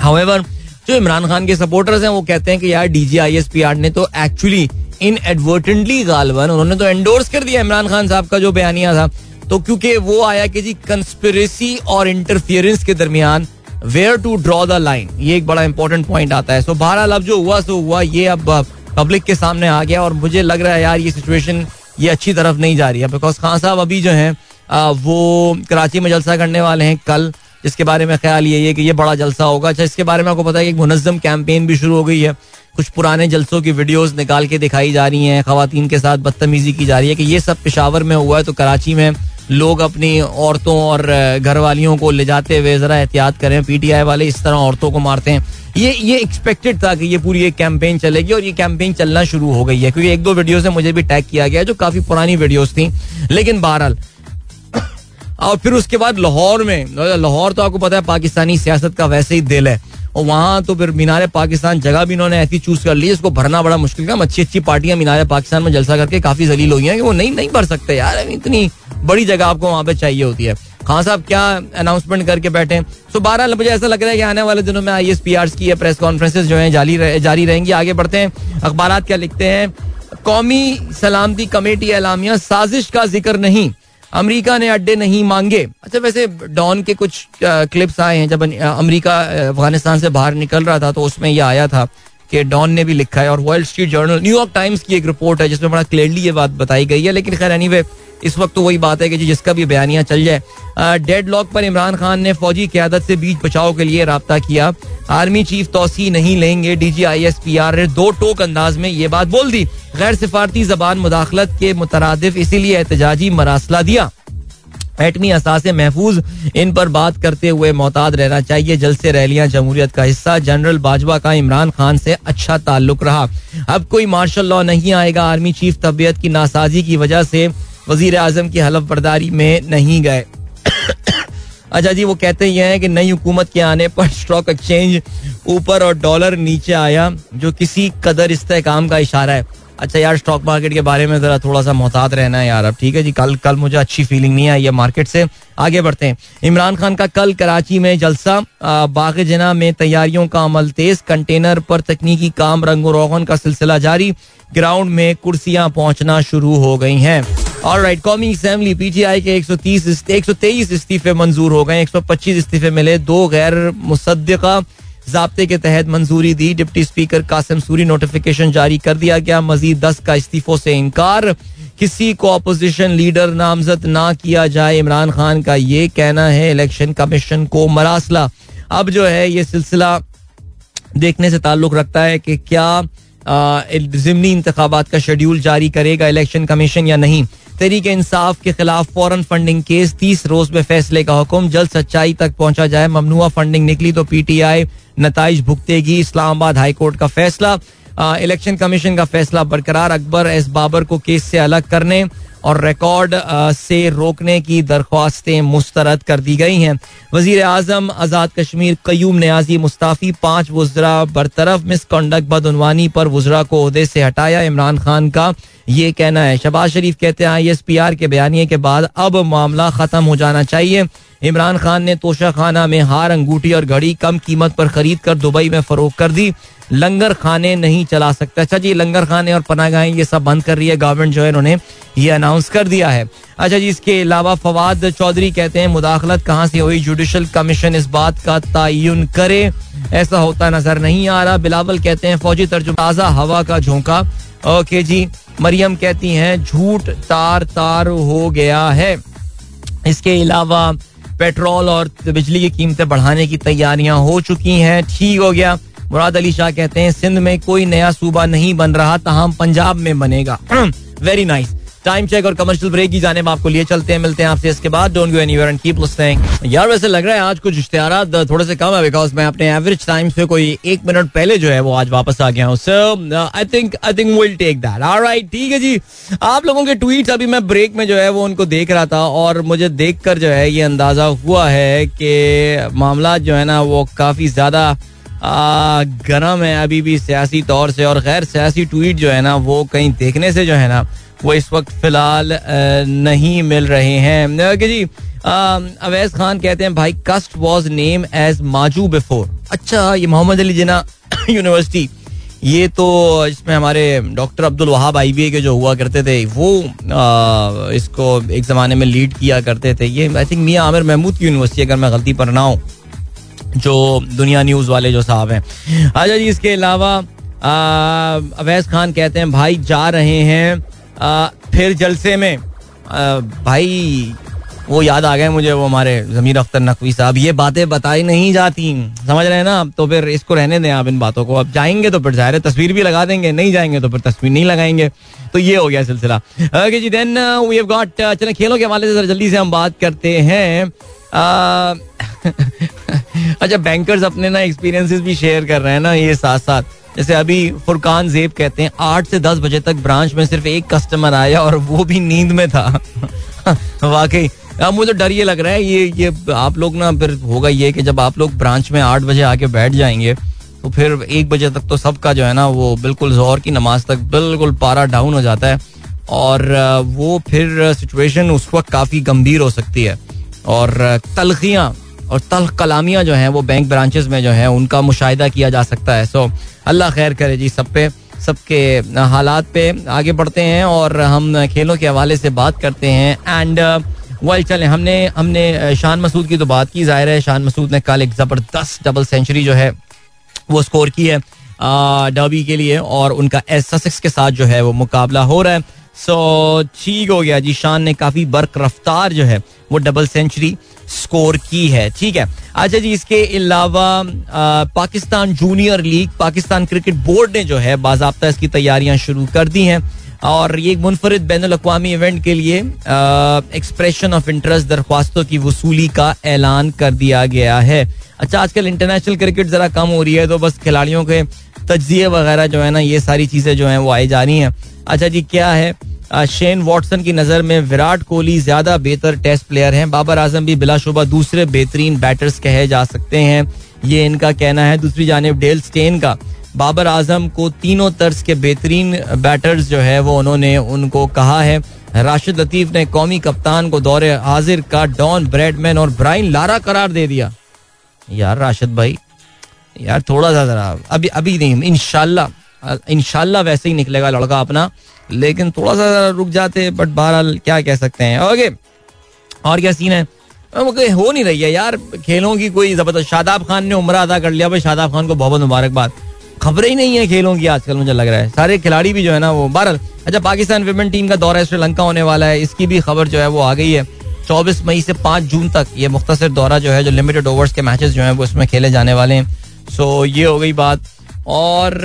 हाउएवर जो इमरान खान के सपोर्टर्स हैं, वो कहते हैं कि यार डीजीआईएसपीआर ने तो एक्चुअली इन एडवर्टेंटली गालवन उन्होंने तो एंडोर्स कर दिया इमरान खान साहब का जो बयानिया था। तो क्योंकि वो आया कि जी कंस्पिरेसी और इंटरफियरेंस के दरमियान where to draw the line ये एक बड़ा इंपॉर्टेंट पॉइंट आता है। सो बहरहाल, अब जो हुआ, सो हुआ, ये अब पब्लिक के सामने आ गया और मुझे लग रहा है यार, ये सिचुएशन ये अच्छी तरफ़ नहीं जा रही है। बिकॉज़ खान साहब अभी जो है वो कराची में जलसा करने वाले हैं कल। जिसके बारे में ख्याल ये है कि ये बड़ा जलसा होगा। अच्छा इसके बारे में आपको पता है कि एक मुनजम कैंपेन भी शुरू हो गई है। कुछ पुराने जलसों की वीडियोस निकाल के दिखाई जा रही हैं। खातन के साथ बदतमीजी की जा रही है कि ये सब पिशावर में हुआ है तो कराची में लोग अपनी औरतों और घर वालियों को ले जाते हुए जरा एहतियात करें। पीटीआई वाले इस तरह औरतों को मारते हैं। ये ये एक्सपेक्टेड था कि ये पूरी एक कैंपेन चलेगी और ये कैंपेन चलना शुरू हो गई है। क्योंकि एक दो वीडियो से मुझे भी टैग किया गया जो काफ़ी पुरानी वीडियोस थी। लेकिन बहरहाल और फिर उसके बाद लाहौर में लाहौर तो आपको पता है पाकिस्तानी सियासत का वैसे ही दिल है। और वहाँ तो फिर मीनार पाकिस्तान जगह भी इन्होंने ऐसी चूज़ कर ली इसको भरना बड़ा मुश्किल काम अच्छी अच्छी पार्टियाँ मीनार पाकिस्तान में जलसा करके काफ़ी जलील हुई हैं कि वो नहीं नहीं भर सकते यार। इतनी बड़ी जगह आपको वहाँ पे चाहिए होती है। खान साहब क्या अनाउंसमेंट करके बैठे हैं? सो बारह मुझे ऐसा लग रहा है कि आने वाले दिनों में आई एस पी की प्रेस कॉन्फ्रेंसेज जो है जारी रह, जारी रहेंगी। आगे बढ़ते हैं अखबार क्या लिखते हैं? कौमी सलामती कमेटी एलामिया साजिश का ज़िक्र नहीं। अमेरिका ने अड्डे नहीं मांगे। अच्छा वैसे डॉन के कुछ क्लिप्स आए हैं, जब अमेरिका अफ़गानिस्तान से बाहर निकल रहा था तो उसमें यह आया था कि डॉन ने भी लिखा है और World Street Journal New York Times की एक रिपोर्ट है जिसमें बड़ा क्लियरली ये बात बताई गई है। लेकिन खैर एनीवे इस वक्त तो वही बात है कि जिसका भी बयानिया चल जाए। डेड लॉक पर इमरान खान ने फौजी क्यादत से बीच बचाव के लिए रबता किया। आर्मी चीफ तोसी नहीं लेंगे D G I S P R ने दो टोक अंदाज में ये बात बोल दी। गैर सिफारती जबान मुदाखलत के मुतरद इसीलिए एहतजाजी मरासला दिया। एटमी असासे महफूज, इन पर बात करते हुए मोहताद रहना चाहिए। जल से रैलियाँ जमहूरियत का हिस्सा, जनरल बाजवा का इमरान खान से अच्छा ताल्लुक रहा। अब कोई मार्शल लॉ नहीं आएगा। आर्मी चीफ तबीयत की नासाजी की वजह से वज़ीर आज़म की हलफ बर्दारी में नहीं गए। अच्छा जी, वो कहते ही हैं कि नई हुकूमत के आने पर स्टॉक एक्सचेंज ऊपर और डॉलर नीचे आया, जो किसी कदर इस्तेकाम का इशारा है। अच्छा यार स्टॉक मार्केट के बारे में जरा थोड़ा सा मोहतात रहना है यार अब, ठीक है जी? कल कल मुझे अच्छी फीलिंग नहीं आई है मार्केट से। आगे बढ़ते हैं। इमरान खान का कल कराची में जलसा। बाग जना में तैयारियों का अमल तेज कंटेनर पर तकनीकी काम रंगो रोगन का सिलसिला जारी। ग्राउंड में कुर्सियाँ पहुँचना शुरू हो गई हैं। और राइट कौमी असम्बली पीटीआई के 130 123 इस्तीफे मंजूर हो गए 125 इस्तीफे मिले। दो गैर मुसद्दिका जबते के तहत मंजूरी दी। Deputy speaker Qasim Suri notification जारी कर दिया गया। मजीद दस का इस्तीफों से इनकार। किसी को अपोजिशन लीडर नामजद ना किया जाए, इमरान खान का ये कहना है इलेक्शन कमीशन को मरासला। अब जो है, ये सिलसिला देखने से ताल्लुक रखता है कि क्या जिमनी इंतबात का शेड्यूल जारी करेगा इलेक्शन कमीशन या नहीं। तरीके इंसाफ के खिलाफ फॉरन फंडिंग केस तीस रोज में फैसले का हुक्म। जल्द सच्चाई तक पहुँचा जाए। ममनुआ फंडिंग निकली तो पीटीआई नतज भुगतेगी। इस्लामाबाद हाईकोर्ट का फैसला। इलेक्शन कमीशन का फैसला बरकरार। अकबर एस बाबर को केस से अलग करने। और रिकॉर्ड से रोकने की दरख्वास्तें मुस्तरद कर दी गई हैं। वज़ीर आज़म आज़ाद कश्मीर कयूम न्याजी मुस्ताफ़ी पाँच वजरा बरतरफ मिस मिसकंडक्ट बदनवानी पर वजरा को अहदे से हटाया। इमरान खान का ये कहना है। शबाज शरीफ कहते हैं आई एस पी आर के बयानी के बाद अब मामला खत्म हो जाना चाहिए। इमरान खान ने तोशा खाना में हार, अंगूठी और घड़ी कम कीमत पर खरीद कर दुबई में फरोख कर दी। लंगर खाने नहीं चला सकते। अच्छा जी, लंगर खाने और पनागाहें, ये सब बंद कर रही है। गवर्नमेंट जो है उन्होंने ये अनाउंस कर दिया है। अच्छा जी, इसके अलावा फवाद चौधरी कहते हैं, मुदाखलत कहाँ से हुई? जुडिशल कमीशन इस बात का तयन करे। ऐसा होता नज़र नहीं आ रहा। बिलावल कहते हैं, फौजी तर्जुम, ताज़ा हवा का झोंका। ओके जी, मरियम कहती हैं, झूठ तार तार हो गया है। इसके अलावा पेट्रोल और बिजली की कीमतें बढ़ाने की तैयारियाँ हो चुकी हैं। ठीक हो गया। मुराद अली शाह कहते हैं, सिंध में कोई नया सूबा नहीं बन रहा, तहम पंजाब में बनेगा। वेरी नाइस टाइम चेक और कमर्शियल ब्रेक की जाने में आपको लिए चलते हैं, मिलते हैं आपसे इसके बाद। Don't go anywhere and keep listening यार, वैसे लग रहा है आज कुछ इश्तेहारात थोड़े से कम है बिकॉज़ मैं अपने एवरेज टाइम से कोई एक मिनट पहले जो है वो आज वापस आ गया हूँ। So I think I think will take that alright ठीक है जी। आप लोगों के ट्वीट अभी मैं ब्रेक में जो है वो उनको देख रहा था और मुझे देखकर जो है ये अंदाज़ा हुआ है कि मामला जो है ना वो काफ़ी ज़्यादा गर्म है अभी भी सियासी तौर से और गैर सियासी ट्वीट जो है ना वो कहीं देखने से जो है ना वो इस वक्त फ़िलहाल नहीं मिल रहे हैं। कि जी अवैस खान कहते हैं भाई कस्ट वॉज़ नेम एज माजू बिफोर अच्छा ये मोहम्मद अली जिना यूनिवर्सिटी ये तो इसमें हमारे डॉक्टर अब्दुल वहाब आई के जो हुआ करते थे वो आ, इसको एक जमाने में लीड किया करते थे। ये आई थिंक मियाँ आमिर महमूद की यूनिवर्सिटी अगर मैं गलती पर ना हूँ। जो दुनिया न्यूज़ वाले जो साहब हैं। अच्छा जी इसके अलावा अवैस खान कहते हैं भाई जा रहे हैं फिर जलसे में। आ, भाई वो याद आ गए मुझे वो हमारे जमीर अख्तर नकवी साहब। ये बातें बताई नहीं जाती। समझ रहे हैं ना? तो फिर इसको रहने दें आप इन बातों को। अब जाएँगे तो फिर ज़ाहिर तस्वीर भी लगा देंगे। नहीं जाएँगे तो फिर तस्वीर नहीं लगाएँगे। तो ये हो गया सिलसिला। ओके जी देन वी हैव गॉट चले खेलों के हवाले से जल्दी से हम बात करते हैं। अच्छा बैंकर्स अपने ना एक्सपीरियंसेस भी शेयर कर रहे हैं ना ये साथ साथ जैसे अभी फुरकान जेब कहते हैं, आठ से दस बजे तक ब्रांच में सिर्फ़ एक कस्टमर आया और वो भी नींद में था। वाकई, अब मुझे डर ये लग रहा है, ये ये आप लोग ना फिर होगा ये कि जब आप लोग ब्रांच में आठ बजे आके बैठ जाएँगे तो फिर एक बजे तक तो सबका जो है ना वो बिल्कुल ज़ोर की नमाज़ तक बिल्कुल पारा डाउन हो जाता है। और वो फिर सिचुएशन उस वक्त काफ़ी गंभीर हो सकती है। और तलखियाँ और तल कलामियाँ जो हैं, वो बैंक ब्रांचेस में जो है, उनका मुशाहिदा किया जा सकता है। सो अल्लाह खैर करे जी सब पे, सबके हालात पे आगे बढ़ते हैं और हम खेलों के हवाले से बात करते हैं। एंड वेल चले, हमने हमने शान मसूद की तो बात की, ज़ाहिर है शान मसूद ने कल एक ज़बरदस्त डबल सेंचुरी जो है, वो स्कोर की है डर्बी के लिए और उनका एस ससेक्स के साथ जो है, वो मुकाबला हो रहा है। सो ठीक हो गया जी, शान ने काफ़ी बर्क रफ्तार जो है, वो डबल सेंचुरी स्कोर की है, ठीक है? अच्छा जी, इसके अलावा Pakistan junior league Pakistan cricket board ने जो है बाजाबता इसकी तैयारियाँ शुरू कर दी हैं। और ये एक मुनफरद बैन अवी इवेंट के लिए एक्सप्रेशन ऑफ़ इंटरेस्ट दरख्वास्तों की वसूली का ऐलान कर दिया गया है। अच्छा आजकल इंटरनेशनल क्रिकेट जरा कम हो रही है तो बस खिलाड़ियों के तजिए वगैरह जो है ना, ये सारी चीज़ें जो है वो आई जा रही हैं। अच्छा जी, क्या है? शेन वॉटसन की नज़र में विराट कोहली ज़्यादा बेहतर टेस्ट प्लेयर हैं। बाबर आज़म भी बिलाशुबा दूसरे बेहतरीन बैटर्स कहे जा सकते हैं। ये इनका कहना है। दूसरी जानब, डेल स्टेन का। बाबर आज़म को तीनों तर्ज के बेहतरीन बैटर्स जो है वो उन्होंने उनको कहा है। राशिद लतीफ ने कौमी कप्तान को दौरे हाजिर का डॉन ब्रेडमैन और ब्राइन लारा करार दे दिया। यार राशिद भाई, यार थोड़ा सा जरा, अभी अभी नहीं इनशाला इनशाला वैसे ही निकलेगा लड़का अपना, लेकिन थोड़ा सा रुक जाते बट बहरहाल क्या कह सकते हैं। ओके, और क्या सीन है? हो नहीं रही है यार, खेलों की कोई ज़बरदस्त, शादाब खान ने उम्र अदा कर लिया, भाई शादाब खान को बहुत मुबारकबाद। खबरें ही नहीं है खेलों की आजकल, मुझे लग रहा है। सारे खिलाड़ी भी जो है ना वो, बहरहाल अच्छा पाकिस्तान विमेन टीम का दौरा श्रीलंका होने वाला है। इसकी भी खबर जो है वो आ गई है। चौबीस मई से पाँच जून तक ये मुख्तर दौरा जो है, जो लिमिटेड ओवर्स के मैचेस जो है, वो इसमें खेले जाने वाले हैं। सो ये हो गई बात। और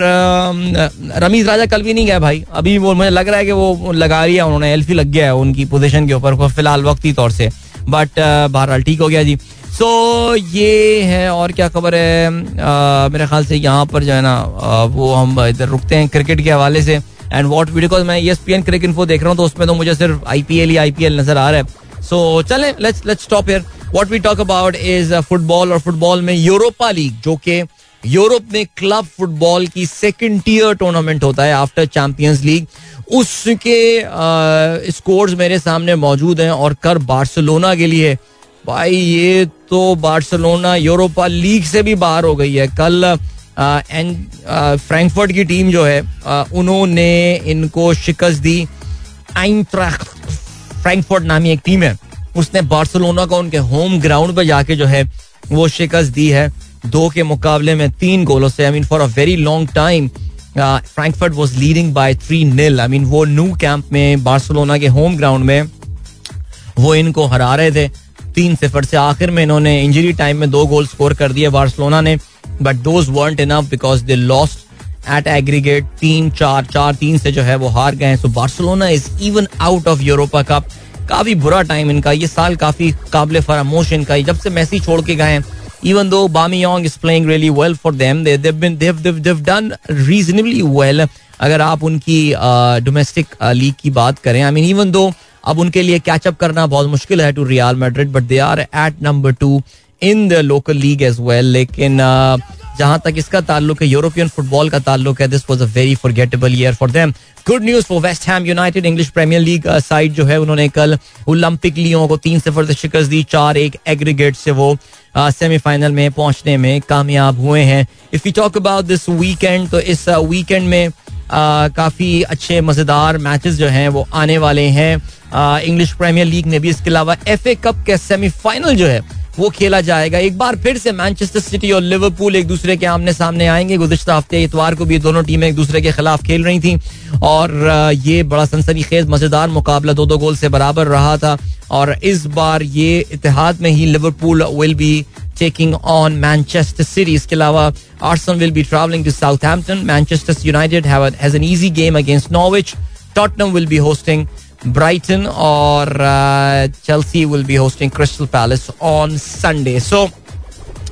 रमीज राजा कल भी नहीं गया भाई। अभी वो, मुझे लग रहा है कि वो लगा लिया, उन्होंने, एल्फी लग गया है उनकी पोजीशन के ऊपर फ़िलहाल वक्ती तौर से। बट बहरहाल, ठीक हो गया जी। सो so, ये है और क्या खबर है? आ, मेरे ख्याल से यहाँ पर जो है ना वो हम इधर रुकते हैं क्रिकेट के हवाले से। एंड वॉट वीडियो मैं S P N cricket info देख रहा हूँ तो उसमें तो मुझे सिर्फ़ आई पी एल ही आई पी एल नज़र आ रहा है। सो so, चले let's let's stop here what we talk about is football और फुटबॉल में यूरोपा लीग जो कि यूरोप में क्लब फुटबॉल की सेकेंड टीयर टूर्नामेंट होता है आफ्टर चैंपियंस लीग उसके स्कोर्स मेरे सामने मौजूद हैं और कर बार्सिलोना के लिए भाई, ये तो बार्सिलोना यूरोपा लीग से भी बाहर हो गई है। कल फ्रैंकफर्ट की टीम जो है उन्होंने इनको शिकस्त दी। फ्रैंकफर्ट नामी एक टीम है। उसने बार्सिलोना को उनके होम ग्राउंड पर जाके जो है, वो शिकस्त दी है। दो के मुकाबले में तीन गोलों से। I mean for a very long time Frankfurt was leading by three nil I mean वो न्यू कैंप में, बार्सिलोना के होम ग्राउंड में, वो इनको हरा रहे थे। तीन सिफर से आखिर में इन्होंने इंजरी टाइम में दो गोल स्कोर कर दिए बार्सिलोना ने but those weren't enough because they lost at aggregate तीन चार चार तीन से जो है वो हार गए so Barcelona is even out of Europa cup काफ़ी बुरा टाइम इनका। ये साल काफ़ी काबिल फरामोश इनका जब से मैसी छोड़ के गए playing really well for them they they've been they've they've, they've done reasonably well अगर आप उनकी डोमेस्टिक लीग की बात करें आई मीन इवन दो अब उनके लिए कैचअप करना बहुत मुश्किल है to Real Madrid but they are at number two in the local league as well लेकिन जहाँ तक इसका ताल्लुक है यूरोपियन फुटबॉल का ताल्लुक है this was a very forgettable year for them good news for West Ham United English Premier league side जो है, उन्होंने कल ओलंपिक लियो को तीन सिफर से शिकस्त दी, चार एक एग्रीगेट से वो सेमीफाइनल में पहुँचने में कामयाब हुए हैं। If you talk about this weekend तो इस वीकेंड में काफ़ी अच्छे मज़ेदार मैचेस जो हैं, वो आने वाले हैं। इंग्लिश प्रीमियर लीग में भी। इसके अलावा एफ़ ए कप के सेमीफाइनल जो है, वो खेला जाएगा। एक बार फिर से मैनचेस्टर सिटी और लिवरपूल एक दूसरे के आमने सामने आएँगे। गुजशत हफ़्ते इतवार को भी दोनों टीमें एक दूसरे के खिलाफ खेल रही थी। और ये बड़ा सनसनी खेज मज़ेदार मुकाबला दो दो गोल से बराबर रहा था। और इस बार ये इतिहाद में ही Liverpool will be taking on Manchester City इसके अलावा Arsenal will be travelling to Southampton Manchester United has an easy game against Norwich Tottenham will be hosting Brighton और Chelsea will be hosting Crystal Palace on Sunday so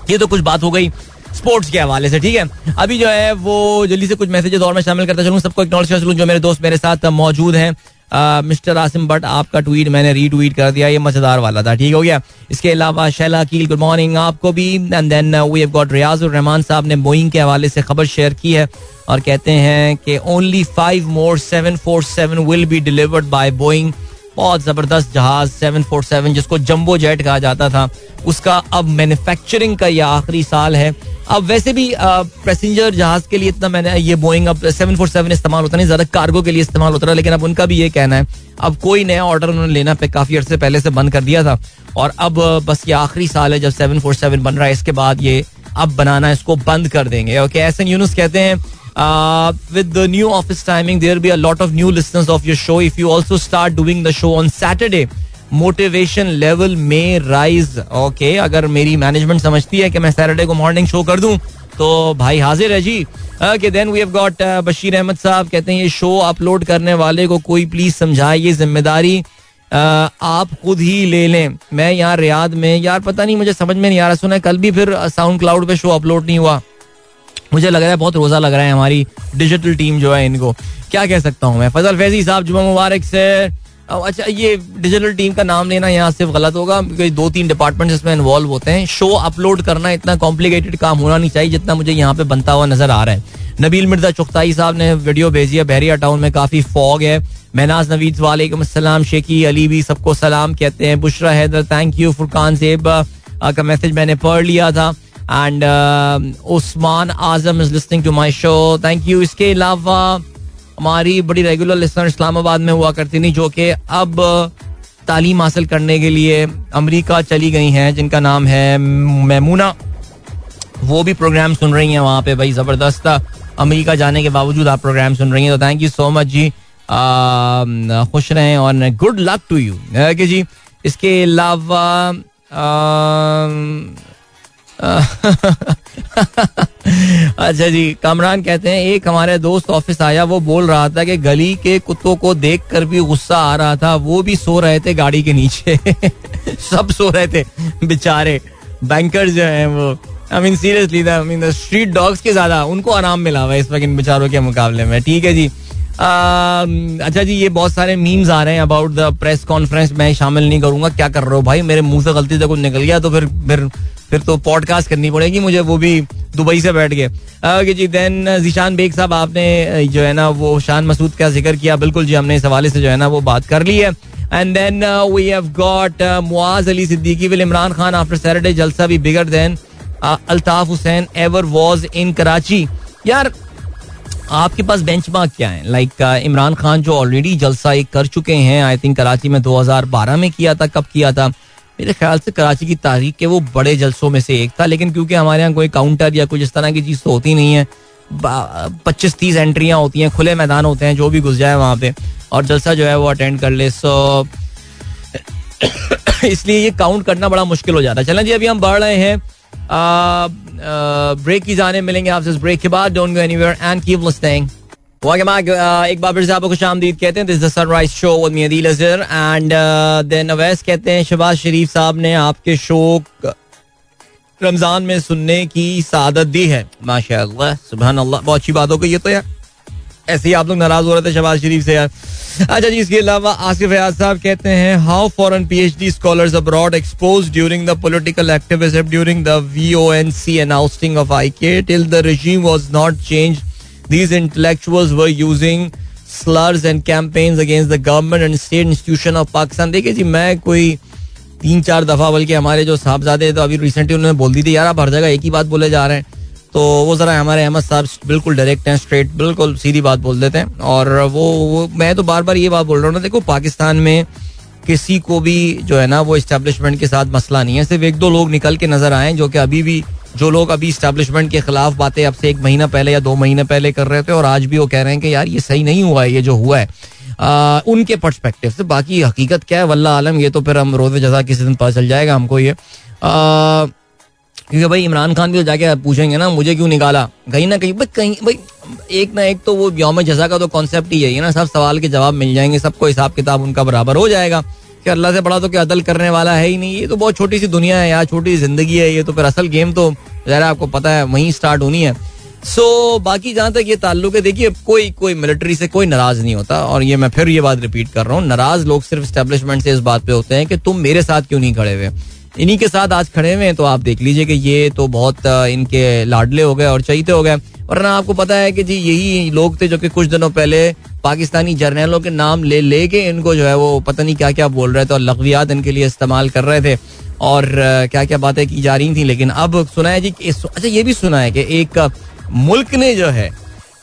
ये तो कुछ बात हो गई sports के हवाले से, ठीक है? अभी जो है वो जल्दी से कुछ मैसेजेस और मैं शामिल करता चलूँ। सबको इग्नोर कर चलूँ, जो मेरे दोस्त मेरे साथ मौजूद हैं। मिस्टर आसिम बट आपका ट्वीट मैंने रीट्वीट कर दिया, ये मज़ेदार वाला था, ठीक हो गया। इसके अलावा शैला कील गुड मॉर्निंग आपको भी and then we have got Riazur Rahman Sahab ने बोइंग के हवाले से खबर शेयर की है, और कहते हैं कि only five more seven four seven will be delivered by Boeing बहुत ज़बरदस्त जहाज़ सेवन फोर सेवन जिसको जम्बो जेट कहा जाता था, उसका अब मैन्युफैक्चरिंग का यह आखिरी साल है। अब वैसे भी पैसेंजर जहाज़ के लिए इतना मैंने, ये बोइंग अब सेवन फोर सेवन इस्तेमाल होता नहीं, ज़्यादा कार्गो के लिए इस्तेमाल होता रहा, लेकिन अब उनका भी ये कहना है। अब कोई नया ऑर्डर उन्होंने लेना पे काफ़ी अर्से पहले से बंद कर दिया था। और अब बस ये आखिरी साल है जब सेवन फोर सेवन बन रहा है, इसके बाद ये अब बनाना, इसको बंद कर देंगे। ओके एस एन यूनुस कहते हैं with the new office timing there be a lot of new listeners of your show if you also start doing the show on Saturday motivation level में राइज ओके अगर मेरी management समझती है कि मैं Saturday को मॉर्निंग शो कर दूँ तो भाई हाजिर है जी। Okay then we have got Bashir Ahmed Sahab कहते हैं ये शो अपलोड करने वाले को कोई प्लीज़ समझाए ये ज़िम्मेदारी uh, आप खुद ही ले लें। मैं यहाँ रियाद में यार पता नहीं मुझे समझ में नहीं आ रहा सुना कल भी फिर साउंड क्लाउड पे शो अपलोड नहीं हुआ। मुझे लग रहा है बहुत रोजा लग रहा है हमारी डिजिटल टीम जो है इनको। क्या कह सकता हूँ मैं? फजल फैजी साहब जुमा मुबारक से। अच्छा ये डिजिटल टीम का नाम लेना यहाँ सिर्फ़ गलत होगा, क्योंकि दो तीन डिपार्टमेंट इसमें इन्वॉल्व होते हैं। शो अपलोड करना इतना कॉम्प्लिकेटेड काम होना नहीं चाहिए जितना मुझे यहाँ पे बनता हुआ नज़र आ रहा है। नबील मिर्ज़ा चुख्ताई साहब ने वीडियो भेजी है, बहरिया टाउन में काफ़ी फॉग है। महनाज नवीद, वालेकुम अस्सलाम शेखी अली भी सबको सलाम कहते हैं। बुशरा हैदर थैंक यू फुरकान सेब का मैसेज मैंने पढ़ लिया था। And Usman Azam is listening to my show thank you इसके अलावा हमारी बड़ी रेगुलर लिसनर इस्लामाबाद में हुआ करती थी, जो कि अब तालीम हासिल करने के लिए अमेरिका चली गई हैं, जिनका नाम है मैमूना। वो भी प्रोग्राम सुन रही हैं वहाँ पे भाई, ज़बरदस्त। अमेरिका जाने के बावजूद आप प्रोग्राम सुन रही हैं तो थैंक यू सो मच जी। खुश रहें और गुड लक टू यू जी? इसके अलावा अच्छा जी, कामरान कहते हैं, एक हमारे दोस्त ऑफ़िस आया, वो बोल रहा था कि गली के कुत्तों को देख कर भी गुस्सा आ रहा था, वो भी सो रहे थे गाड़ी के नीचे। सब सो रहे थे, बेचारे। बैंकर जो है वो। I mean seriously I mean street dogs के ज़्यादा, उनको आराम मिला हुआ इस वक्त इन बेचारों के मुकाबले में। ठीक है जी। अच्छा जी, ये बहुत सारे मीम्स आ रहे हैं अबाउट द प्रेस कॉन्फ्रेंस मैं शामिल नहीं करूँगा। क्या कर रहे हो भाई? मेरे मुँह से गलती से कुछ निकल गया तो फिर फिर फिर तो पॉडकास्ट करनी पड़ेगी मुझे। वो भी दुबई से बैठ के। ओके जी देन जीशान बेग साहब, आपने जो है ना, वो शान मसूद का ज़िक्र किया। बिल्कुल जी, हमने इस हवाले से जो है ना, वो बात कर ली है। And then we have got Muaz Ali Siddiqui, will Imran Khan after Saturday जलसा भी bigger than Altaf Hussain ever was in Karachi यार आपके पास बेंच क्या है? लाइक like, इमरान खान जो ऑलरेडी जलसा एक कर चुके हैं आई थिंक कराची में 2012 में किया था कब किया था? मेरे ख्याल से कराची की तारीख के वो बड़े जलसों में से एक था लेकिन क्योंकि हमारे यहाँ कोई काउंटर या कुछ इस तरह की चीज़ तो होती नहीं है पच्चीस तीस एंट्रियाँ होती हैं खुले मैदान होते हैं जो भी घुस जाए वहाँ पे और जलसा जो है वो अटेंड कर ले सो इसलिए ये काउंट करना बड़ा मुश्किल हो जाता है। चलें जी अभी हम बढ़ रहे हैं ब्रेक की जाने मिलेंगे आपसे इस ब्रेक के बाद। Don't go anywhere and keep listening एक बार फिर से आपको खुश आमदीद कहते हैं। This the Sunrise show with me Adeel Azhar and then Awais कहते हैं, शहबाज शरीफ साहब ने आपके शो रमज़ान में सुनने की सादत दी है। माशा सुबह अल्लाह बहुत अच्छी बात हो गई ये तो यार। ऐसे ही आप लोग नाराज़ हो रहे थे शहबाज शरीफ से, यार। अच्छा जी, इसके अलावा आसिफ फयाज साहब कहते हैं how foreign PhD scholars abroad expose during the political activism during the VONC announcing of IK till the regime was not changed These intellectuals were using slurs and campaigns against the government and state institution of Pakistan. देखिए जी, मैं कोई तीन चार दफ़ा बल्कि हमारे जो साहबजादे तो अभी रिसेंटली उन्होंने बोल दी थी, यार, आप हर जगह एक ही बात बोले जा रहे हैं। तो वो जरा हमारे अहमद साहब बिल्कुल डायरेक्ट हैं स्ट्रेट बिल्कुल सीधी बात बोल देते हैं। और वो, वो मैं तो बार बार ये बात बोल रहा हूँ ना देखो पाकिस्तान में किसी को भी जो है ना वो इस्टेब्लिशमेंट के साथ मसला नहीं है। सिर्फ़ एक दो लोग निकल के नज़र आए जो कि अभी भी जो लोग अभी इस्टेब्लिशमेंट के खिलाफ बातें अब से एक महीना पहले या दो महीने पहले कर रहे थे और आज भी वो कह रहे हैं कि यार ये सही नहीं हुआ है ये जो हुआ है। आ, उनके पर्सपेक्टिव से बाकी हकीकत क्या है वल्ला आलम ये तो फिर हम रोज जजा किसी दिन पता चल जाएगा हमको ये। आ, क्योंकि भाई इमरान खान भी तो जाके पूछेंगे ना मुझे क्यों निकाला? कहीं ना कहीं भाई कहीं भाई एक ना एक तो वो योम जजा का तो कॉन्सेप्ट ही है ना सब सवाल के जवाब मिल जाएँगे सबको हिसाब किताब उनका बराबर हो जाएगा। कि अल्लाह से बड़ा तो क्या अदल करने वाला है ही नहीं ये तो बहुत छोटी सी दुनिया है यार छोटी सी ज़िंदगी है ये तो फिर असल गेम तो जरा आपको पता है वहीं स्टार्ट होनी है। सो so, बाकी जहाँ तक ये ताल्लुक है देखिए कोई कोई मिलिट्री से कोई नाराज़ नहीं होता और ये मैं फिर ये बात रिपीट कर रहा हूँ नाराज़ लोग सिर्फ़ स्टेब्लिशमेंट से इस बात पे होते हैं कि तुम मेरे साथ क्यों नहीं खड़े हुए? इन्हीं के साथ आज खड़े हुए हैं तो आप देख लीजिए कि ये तो बहुत इनके लाडले हो गए और चहीते हो गए। वरना आपको पता है कि जी, यही लोग थे जो कि कुछ दिनों पहले पाकिस्तानी जर्नलों के नाम ले, लेके इनको जो है वो पता नहीं क्या क्या बोल रहे थे और लघवियात इनके लिए इस्तेमाल कर रहे थे। और क्या क्या बातें की जा रही थी, लेकिन अब सुना है जी अच्छा ये भी सुना है कि एक मुल्क ने जो है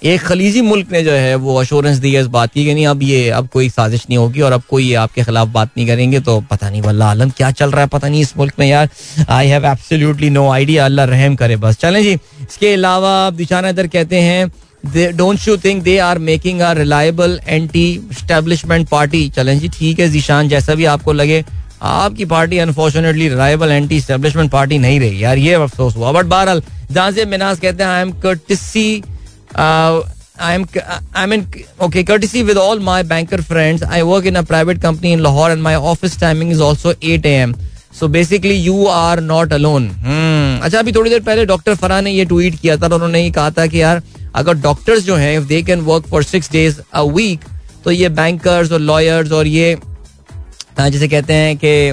एक खलीजी मुल्क ने जो है वो अश्योरेंस दी है इस बात की कि नहीं, अब ये, अब कोई साजिश नहीं होगी और अब कोई आपके खिलाफ बात नहीं करेंगे तो पता नहीं वल्ला आलम क्या चल रहा है, पता नहीं इस मुल्क में यार। I have absolutely no idea अल्लाह रहम करे बस। चलें जी, इसके अलावा दिशाना इधर कहते हैं don't you think they are making a reliable anti establishment party चलें जी, ठीक है जीशान, जैसा भी आपको लगे, आपकी party unfortunately reliable anti establishment party नहीं रही यार, ये अफसोस हुआ। बट बहरहाल जहाँ से मिनाज कहते हैं I am courtesy Uh, I'm I'm in okay courtesy with all my banker friends. I work in a private company in Lahore, and my office timing is also 8 a.m. So basically you are not alone अच्छा अभी थोड़ी देर पहले doctor फरा ने ये tweet किया था उन्होंने ये कहा था कि यार अगर डॉक्टर्स जो हैं if they can work for six days a week तो ये बैंकर्स और लॉयर्स और ये जैसे कहते हैं कि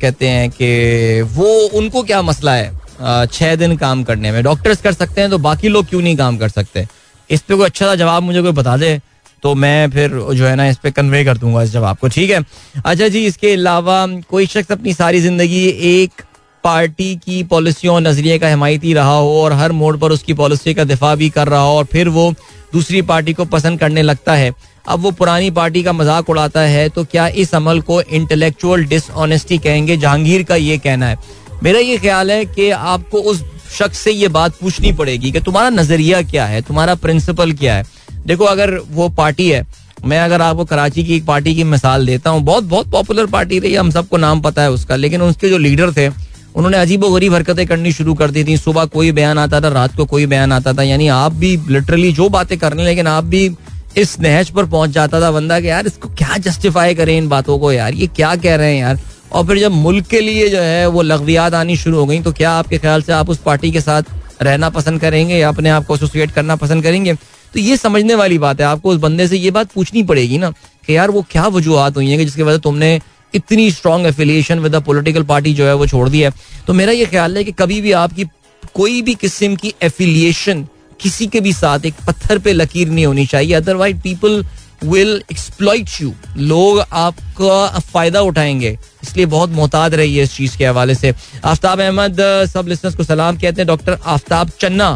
कहते हैं कि वो उनको क्या मसला है छह दिन काम करने में। डॉक्टर्स कर सकते हैं तो बाकी लोग क्यों नहीं काम कर सकते? इस पे कोई अच्छा सा जवाब मुझे कोई बता दे तो मैं फिर जो है ना इस पे कन्वे कर दूँगा इस जवाब को, ठीक है? अच्छा जी, इसके अलावा कोई शख्स अपनी सारी ज़िंदगी एक पार्टी की पॉलिसियों और नज़रिए का हिमायती रहा हो और हर मोड़ पर उसकी पॉलिसी का दिफा भी कर रहा हो और फिर वो दूसरी पार्टी को पसंद करने लगता है, अब वो पुरानी पार्टी का मज़ाक उड़ाता है तो क्या इस अमल को इंटेलेक्चुअल डिसऑनेस्टी कहेंगे? जहांगीर का ये कहना है। मेरा ये ख्याल है कि आपको उस शख्स से ये बात पूछनी पड़ेगी कि तुम्हारा नज़रिया क्या है, तुम्हारा प्रिंसिपल क्या है। देखो, अगर वो पार्टी है, मैं अगर आपको कराची की एक पार्टी की मिसाल देता हूँ, बहुत बहुत पॉपुलर पार्टी रही हम सबको नाम पता है उसका, लेकिन उसके जो लीडर थे, उन्होंने अजीब गरीब हरकतें करनी शुरू कर दी थी। सुबह कोई बयान आता था, रात को कोई बयान आता था, यानी आप भी लिटरली जो बातें करने, लेकिन आप भी इस नहज पर पहुँच जाता था बंदा कि यार इसको क्या जस्टिफाई करें इन बातों को यार, ये क्या कह रहे हैं यार। और फिर जब मुल्क के लिए जो है वो लघवियात आनी शुरू हो गई तो क्या आपके ख्याल से आप उस पार्टी के साथ रहना पसंद करेंगे या अपने आप को एसोसिएट करना पसंद करेंगे? तो ये समझने वाली बात है। आपको उस बंदे से ये बात पूछनी पड़ेगी ना कि यार वो क्या वजूहत हुई है जिसकी वजह तुमने इतनी strong affiliation with political party जो है वो छोड़ दी है। तो मेरा ये ख्याल है कि कभी भी आपकी कोई भी किस्म की एफिलिएशन किसी के भी साथ एक पत्थर पे लकीर नहीं होनी चाहिए। Otherwise people will exploit you लोग आपका फ़ायदा उठाएँगे। इसलिए बहुत मोहताद रही है इस चीज़ के हवाले से। आफ्ताब अहमद, सब लिसनर्स को सलाम कहते हैं। डॉक्टर आफ्ताब चन्ना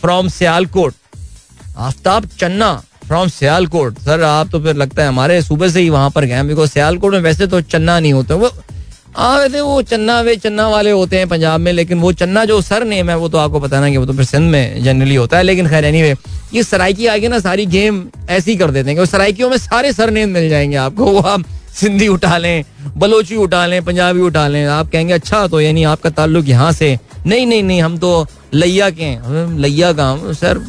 फ्रॉम सियालकोट। आफ्ताब चन्ना फ्रॉम सियालकोट। सर, आप तो फिर लगता है हमारे सूबे से ही वहाँ पर गए बिकॉज़ सियालकोट में वैसे तो चन्ना नहीं होते। वो हाँ वैसे वो चन्ना वे चन्ना वाले होते हैं पंजाब में लेकिन वो चन्ना जो सर नेम है वो तो आपको पता ना कि वो तो फिर सिंध में जनरली होता है लेकिन खैर एनी anyway, ये सराइकी आगे ना सारी गेम ऐसी कर देते हैं कि सराइकियों में सारे सर नेम मिल जाएँगे आपको। वो आप सिंधी उठा लें बलोची उठा लें पंजाबी उठा लें आप कहेंगे अच्छा तो यानी आपका ताल्लुक यहाँ से नहीं नहीं नहीं हम तो लैया के हैं। लैया का सर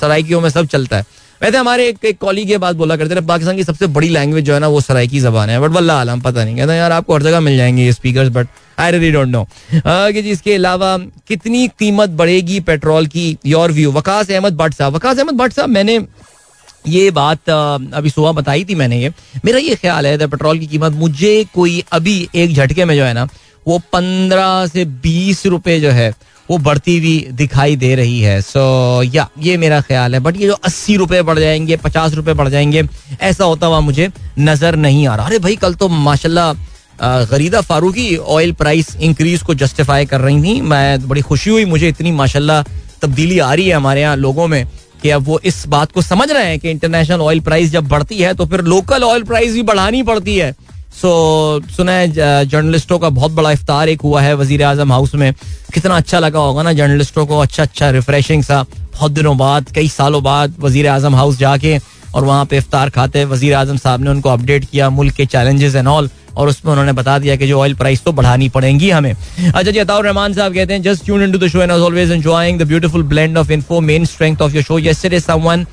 सराइकियों में सब चलता है। वैसे हमारे एक, एक कॉलीग ये बात बोला करते थे पाकिस्तान की सबसे बड़ी लैंग्वेज जो है ना वो सराइकी जबान है बट वल्ला आलम पता नहीं कहता यार आपको हर जगह मिल जाएँगे ये speaker but I really don't know कि जी इसके अलावा कितनी कीमत बढ़ेगी पेट्रोल की योर व्यू वकास अहमद भट्ट साहब वकास अहमद भट्ट साहब मैंने ये बात अभी सुबह बताई थी मैंने ये। मेरा ये ख्याल है पेट्रोल की कीमत मुझे कोई अभी एक झटके में जो है ना वो पंद्रह से बीस रुपए जो है वो बढ़ती हुई दिखाई दे रही है। सो so, या ये मेरा ख्याल है। बट ये जो अस्सी रुपए बढ़ जाएँगे पचास रुपए बढ़ जाएँगे ऐसा होता हुआ मुझे नज़र नहीं आ रहा। अरे भाई कल तो माशाल्लाह Gharida Farooqi oil price increase को जस्टिफाई कर रही थी। मैं बड़ी खुशी हुई मुझे इतनी माशाल्लाह तब्दीली आ रही है हमारे यहाँ लोगों में कि अब वो इस बात को समझ रहे हैं कि इंटरनेशनल ऑयल प्राइस जब बढ़ती है तो फिर लोकल ऑयल प्राइस भी बढ़ानी पड़ती है। सो सुना है जर्नलिस्टों का बहुत बड़ा इफ्तार एक हुआ है वज़ीर आज़म हाउस में। कितना अच्छा लगा होगा ना जर्नलिस्टों को अच्छा अच्छा रिफ्रेशिंग सा, बहुत दिनों बाद, कई सालों बाद वज़ीर आज़म हाउस जाके और वहाँ पे इफ्तार खाते। वज़ीर आज़म साहब ने उनको अपडेट किया, मुल्क के चैलेंजेस एंड ऑल और उसमें उन्होंने बता दिया कि जो ऑयल प्राइस तो बढ़ानी पड़ेंगी हमें। अच्छा जी, अताउर रहमान साहब कहते हैं just tune into the show and always enjoying the beautiful blend of info main strength of your show yesterday someone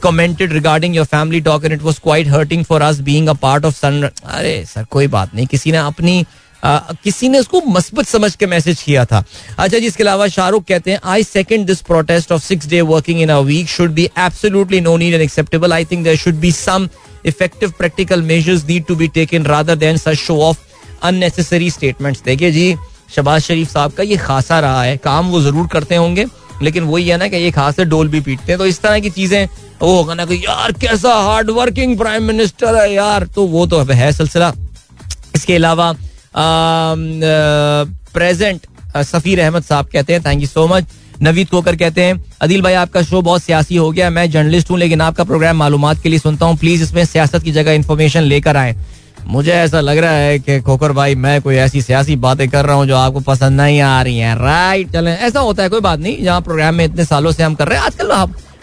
commented regarding your family talk and it was quite hurting for us being a part of sun अरे sir कोई बात नहीं किसी ने अपनी आ, किसी ने उसको मस्बत समझ के मैसेज किया था। अच्छा जी इसके अलावा शाहरुख कहते हैं I second this protest of six day working in a week should be absolutely no need and acceptable I think there should be some effective practical measures need to be taken rather than such show of unnecessary statements देखिए जी शबाज शरीफ साहब का ये खासा रहा है काम वो ज़रूर करते होंगे लेकिन वही है ना कि ये खास डोल भी पीटते हैं। तो इस तरह की चीज़ें वो होगा ना कि, यार, कैसा हार्ड वर्किंग प्राइम मिनिस्टर है यार। तो वो तो है सिलसिला। इसके अलावा प्रेजेंट सफीर अहमद साहब कहते हैं thank you so much Naveed Kokar कहते हैं, अदिल भाई, आपका शो बहुत सियासी हो गया। मैं जर्नलिस्ट हूँ, लेकिन आपका प्रोग्राम मालूम के लिए सुनता हूँ। प्लीज़ इसमें सियासत की जगह इन्फॉर्मेशन लेकर आए। मुझे ऐसा लग रहा है कि खोकर भाई, मैं कोई ऐसी सियासी बातें कर रहा हूँ जो आपको पसंद नहीं आ रही हैं। राइट चलें। ऐसा होता है, कोई बात नहीं। जहाँ प्रोग्राम में इतने सालों से हम कर रहे हैं, आजकल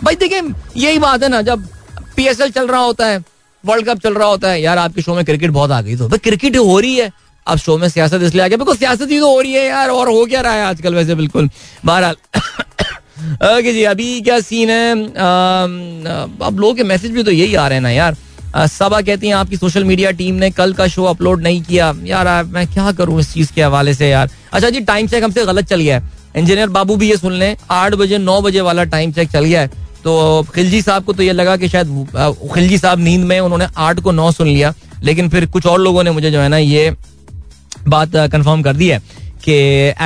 भाई देखिए, यही बात है ना, जब पीएसएल चल रहा होता है वर्ल्ड कप चल रहा होता है, यार आपके शो में क्रिकेट बहुत आ गई तो। भाई क्रिकेट हो रही है। अब शो में सियासत इसलिए आ गया बिकॉज़ सियासत ही तो हो रही है यार, और हो क्या रहा है आजकल वैसे, बिल्कुल। बहरहाल, ओके जी, अभी क्या सीन है? अब लोगों के मैसेज भी तो यही आ रहे हैं ना यार। सबा कहती हैं, आपकी सोशल मीडिया टीम ने कल का शो अपलोड नहीं किया। यार मैं क्या करूँ इस चीज़ के हवाले से यार? अच्छा जी टाइम चेक हमसे गलत चल गया है। इंजीनियर बाबू भी ये सुन लें, आठ बजे, नौ बजे वाला टाइम चेक चल गया है। तो खिलजी साहब को तो ये लगा कि शायद खिलजी साहब नींद में उन्होंने आठ को नौ सुन लिया। लेकिन फिर कुछ और लोगों ने मुझे जो है ना ये बात कंफर्म कर दी है कि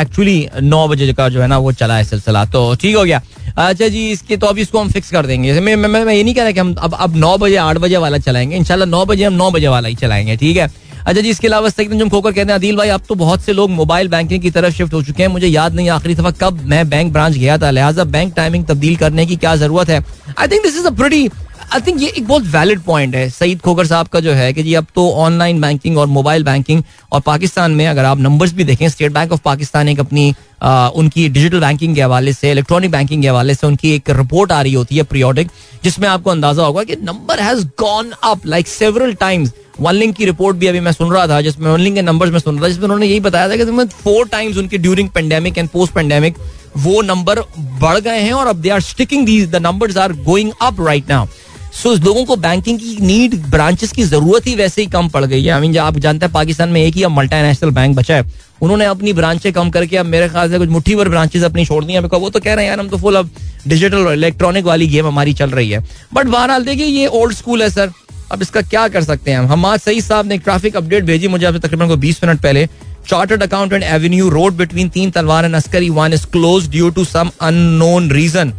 एक्चुअली नौ बजे का जो है ना वो चला है सिलसिला। तो ठीक हो गया। अच्छा जी इसके तो अभी इसको हम फिक्स कर देंगे। मैं मैं, मैं ये नहीं कह रहा कि हम अब अब नौ बजे आठ बजे वाला चलाएँगे। इंशाल्लाह नौ बजे हम नौ बजे वाला ही चलाएँगे ठीक है? अच्छा जी इसके अलावा सईद खोकर कहते हैं अदिल भाई अब तो बहुत से लोग मोबाइल बैंकिंग की तरफ़ शिफ्ट हो चुके हैं। मुझे याद नहीं आखिरी दफ़ा कब मैं बैंक ब्रांच गया था। लिहाजा बैंक टाइमिंग तब्दील करने की क्या ज़रूरत है? I think this is a pretty I think ये एक बहुत वैलिड पॉइंट है। सईद खोकर साहब का जो है कि जी अब तो ऑनलाइन बैंकिंग और मोबाइल बैंकिंग और पाकिस्तान में अगर आप नंबर्स भी देखें स्टेट बैंक ऑफ़ पाकिस्तान एक अपनी आ, उनकी डिजिटल बैंकिंग के हवाले से इलेक्ट्रॉनिक बैंकिंग के हवाले से उनकी एक रिपोर्ट आ रही होती है प्रियोडिक जिसमें आपको अंदाज़ा होगा कि number has gone up like several times one की रिपोर्ट भी अभी मैं सुन रहा था, जिसमें वन के नंबर्स में सुन रहा था, जिसमें उन्होंने यही बताया था कि फोर टाइम्स उनके during pandemic and post pandemic वो नंबर बढ़ गए हैं और अब they are sticking these the numbers are going up right now so लोगों को बैंकिंग की नीड ब्रांचेस की ज़रूरत ही वैसे ही कम पड़ गई है। आई मीन आप जानते हैं, पाकिस्तान में एक ही अब मल्टी नेशनल बैंक बचा है। उन्होंने अपनी ब्रांचें कम करके अब मेरे ख्याल से कुछ मुट्ठी भर ब्रांचेस अपनी छोड़ दी वो तो कह रहे हैं, यार, हम तो फुल अब डिजिटल इलेक्ट्रॉनिक वाली गेम हमारी चल रही है। बट बहरहाल, देखिए, ये ओल्ड स्कूल है सर अब इसका क्या कर सकते हैं हम? हमाद सही साहब ने एक ट्रैफ़िक अपडेट भेजी, मुझे आपसे तकरीबन को बीस मिनट पहले। Chartered accountant avenue road between Teen Talwar and Askari one is close due to some unknown reason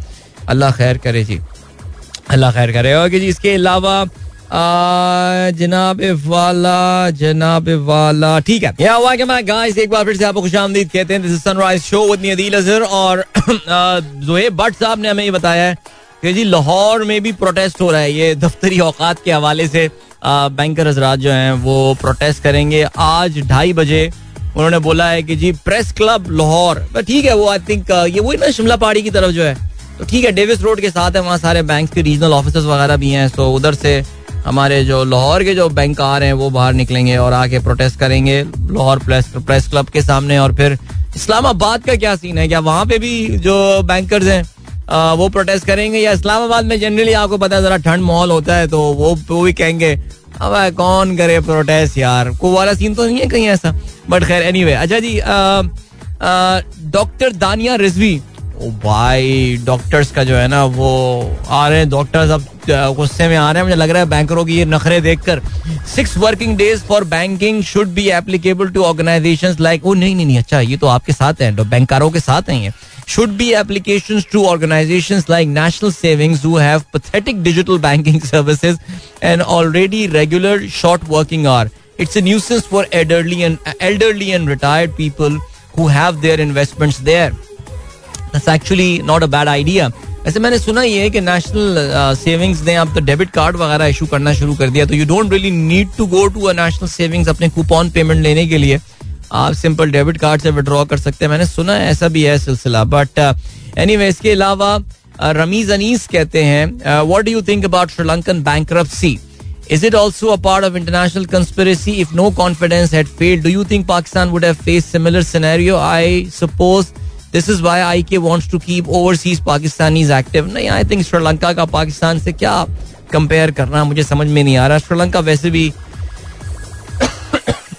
Allah खैर करे जी। अल्लाह खैर करे। ओके जी, इसके अलावा जनाब वाला जनाब वाला, ठीक है। या हुआ कि मैं गाइस एक बार फिर से आपको खुशामदीद कहते हैं this is sunrise show with me Adeel Azhar और जोहेब भट्ट साहब ने हमें ये बताया है जी, लाहौर में भी प्रोटेस्ट हो रहा है। ये दफ्तरी औकात के हवाले से बैंकर हजरात जो हैं, वो प्रोटेस्ट करेंगे। आज ढाई बजे उन्होंने बोला है कि जी प्रेस क्लब लाहौर। ठीक है, वो आई थिंक ये वही ना, शिमला पहाड़ी की तरफ़ जो है। तो ठीक है डेविस रोड के साथ है, वहाँ सारे बैंक के रीजनल ऑफ़िस वगैरह भी हैं। तो उधर से हमारे जो लाहौर के जो बैंक आ रहे हैं, वो बाहर निकलेंगे और आके प्रोटेस्ट करेंगे लाहौर प्रेस प्रेस क्लब के सामने। और फिर इस्लामाबाद का क्या सीन है? क्या वहाँ पे भी जो बैंकर्स हैं वो प्रोटेस्ट करेंगे या इस्लामाबाद में जनरली आपको पता है जरा ठंड माहौल होता है तो वो वो भी कहेंगे, अब कौन करे प्रोटेस्ट यार? को वाला सीन तो नहीं है कहीं ऐसा? बट खैर एनी अच्छा जी डॉक्टर दानिया रिजवी ओ भाई डॉक्टर्स का जो है ना वो आ रहे हैं डॉक्टर्स अब गुस्से में आ रहे हैं मुझे लग रहा है बैंकरों की ये नखरे देखकर six working days for banking should be applicable to organisations like ओ नहीं नहीं नहीं अच्छा ये तो आपके साथ है बैंकारों के साथ हैं ये should be applications to organizations like National Savings who have pathetic digital banking services and already regular short working hour. It's a nuisance for elderly and elderly and retired people who have their investments there. That's actually not a bad idea. ऐसे मैंने सुना ही है कि national savings ने अब तो debit card वगैरह issue करना शुरू कर दिया तो you don't really need to go to a national savings अपने कूपन पेमेंट लेने के लिए आप सिंपल डेबिट कार्ड से विड्रॉ कर सकते हैं मैंने सुना है ऐसा भी है सिलसिला बट एनी वे इसके अलावा रमीज अनीस कहते हैं what do you think about Sri Lankan bank Is it also a part of international conspiracy? If no confidence had failed, do you think Pakistan would have faced similar scenario? I suppose this is why I K wants to keep overseas Pakistanis active नहीं I think Sri Lanka का पाकिस्तान से क्या compare करना मुझे समझ में नहीं आ रहा श्रीलंका वैसे भी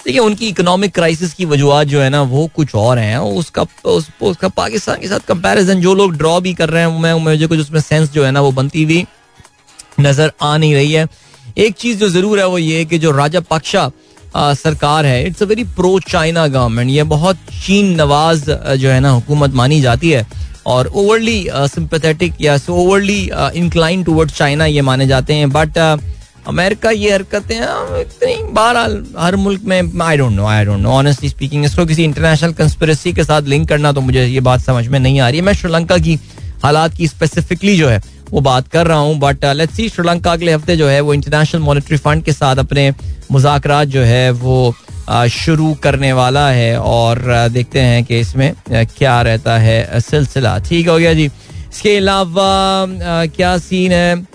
देखिए उनकी इकोनॉमिक क्राइसिस की वजूहत जो है ना वो कुछ और हैं। उसका उस, उसका पाकिस्तान के साथ कंपैरिजन जो लोग ड्रॉ भी कर रहे हैं मैं मुझे कुछ उसमें सेंस जो है ना वो बनती हुई नज़र आ नहीं रही है। एक चीज़ जो ज़रूर है वो ये कि जो राजा पक्षा सरकार है। It's a very pro China government ये बहुत चीन नवाज़ जो है ना, हुकूमत मानी जाती है और ओवरली सिंपथेटिक या ओवरली इंक्लाइन टूवर्ड चाइना ये माने जाते हैं। बट अमेरिका ये हरकतें इतनी बहरहाल हर मुल्क में I don't know I don't know honestly speaking इसको किसी इंटरनेशनल कंस्पिरेसी के साथ लिंक करना तो मुझे ये बात समझ में नहीं आ रही है। मैं श्रीलंका की हालात की स्पेसिफिकली जो है वो बात कर रहा हूँ बट लेट्स सी श्रीलंका अगले हफ़्ते जो है वो इंटरनेशनल मॉनिटरी फंड के साथ अपने मुजाकर जो है वो uh, शुरू करने वाला है और uh, देखते हैं कि इसमें uh, क्या रहता है सिलसिला। ठीक हो गया जी। इसके अलावा क्या सीन है?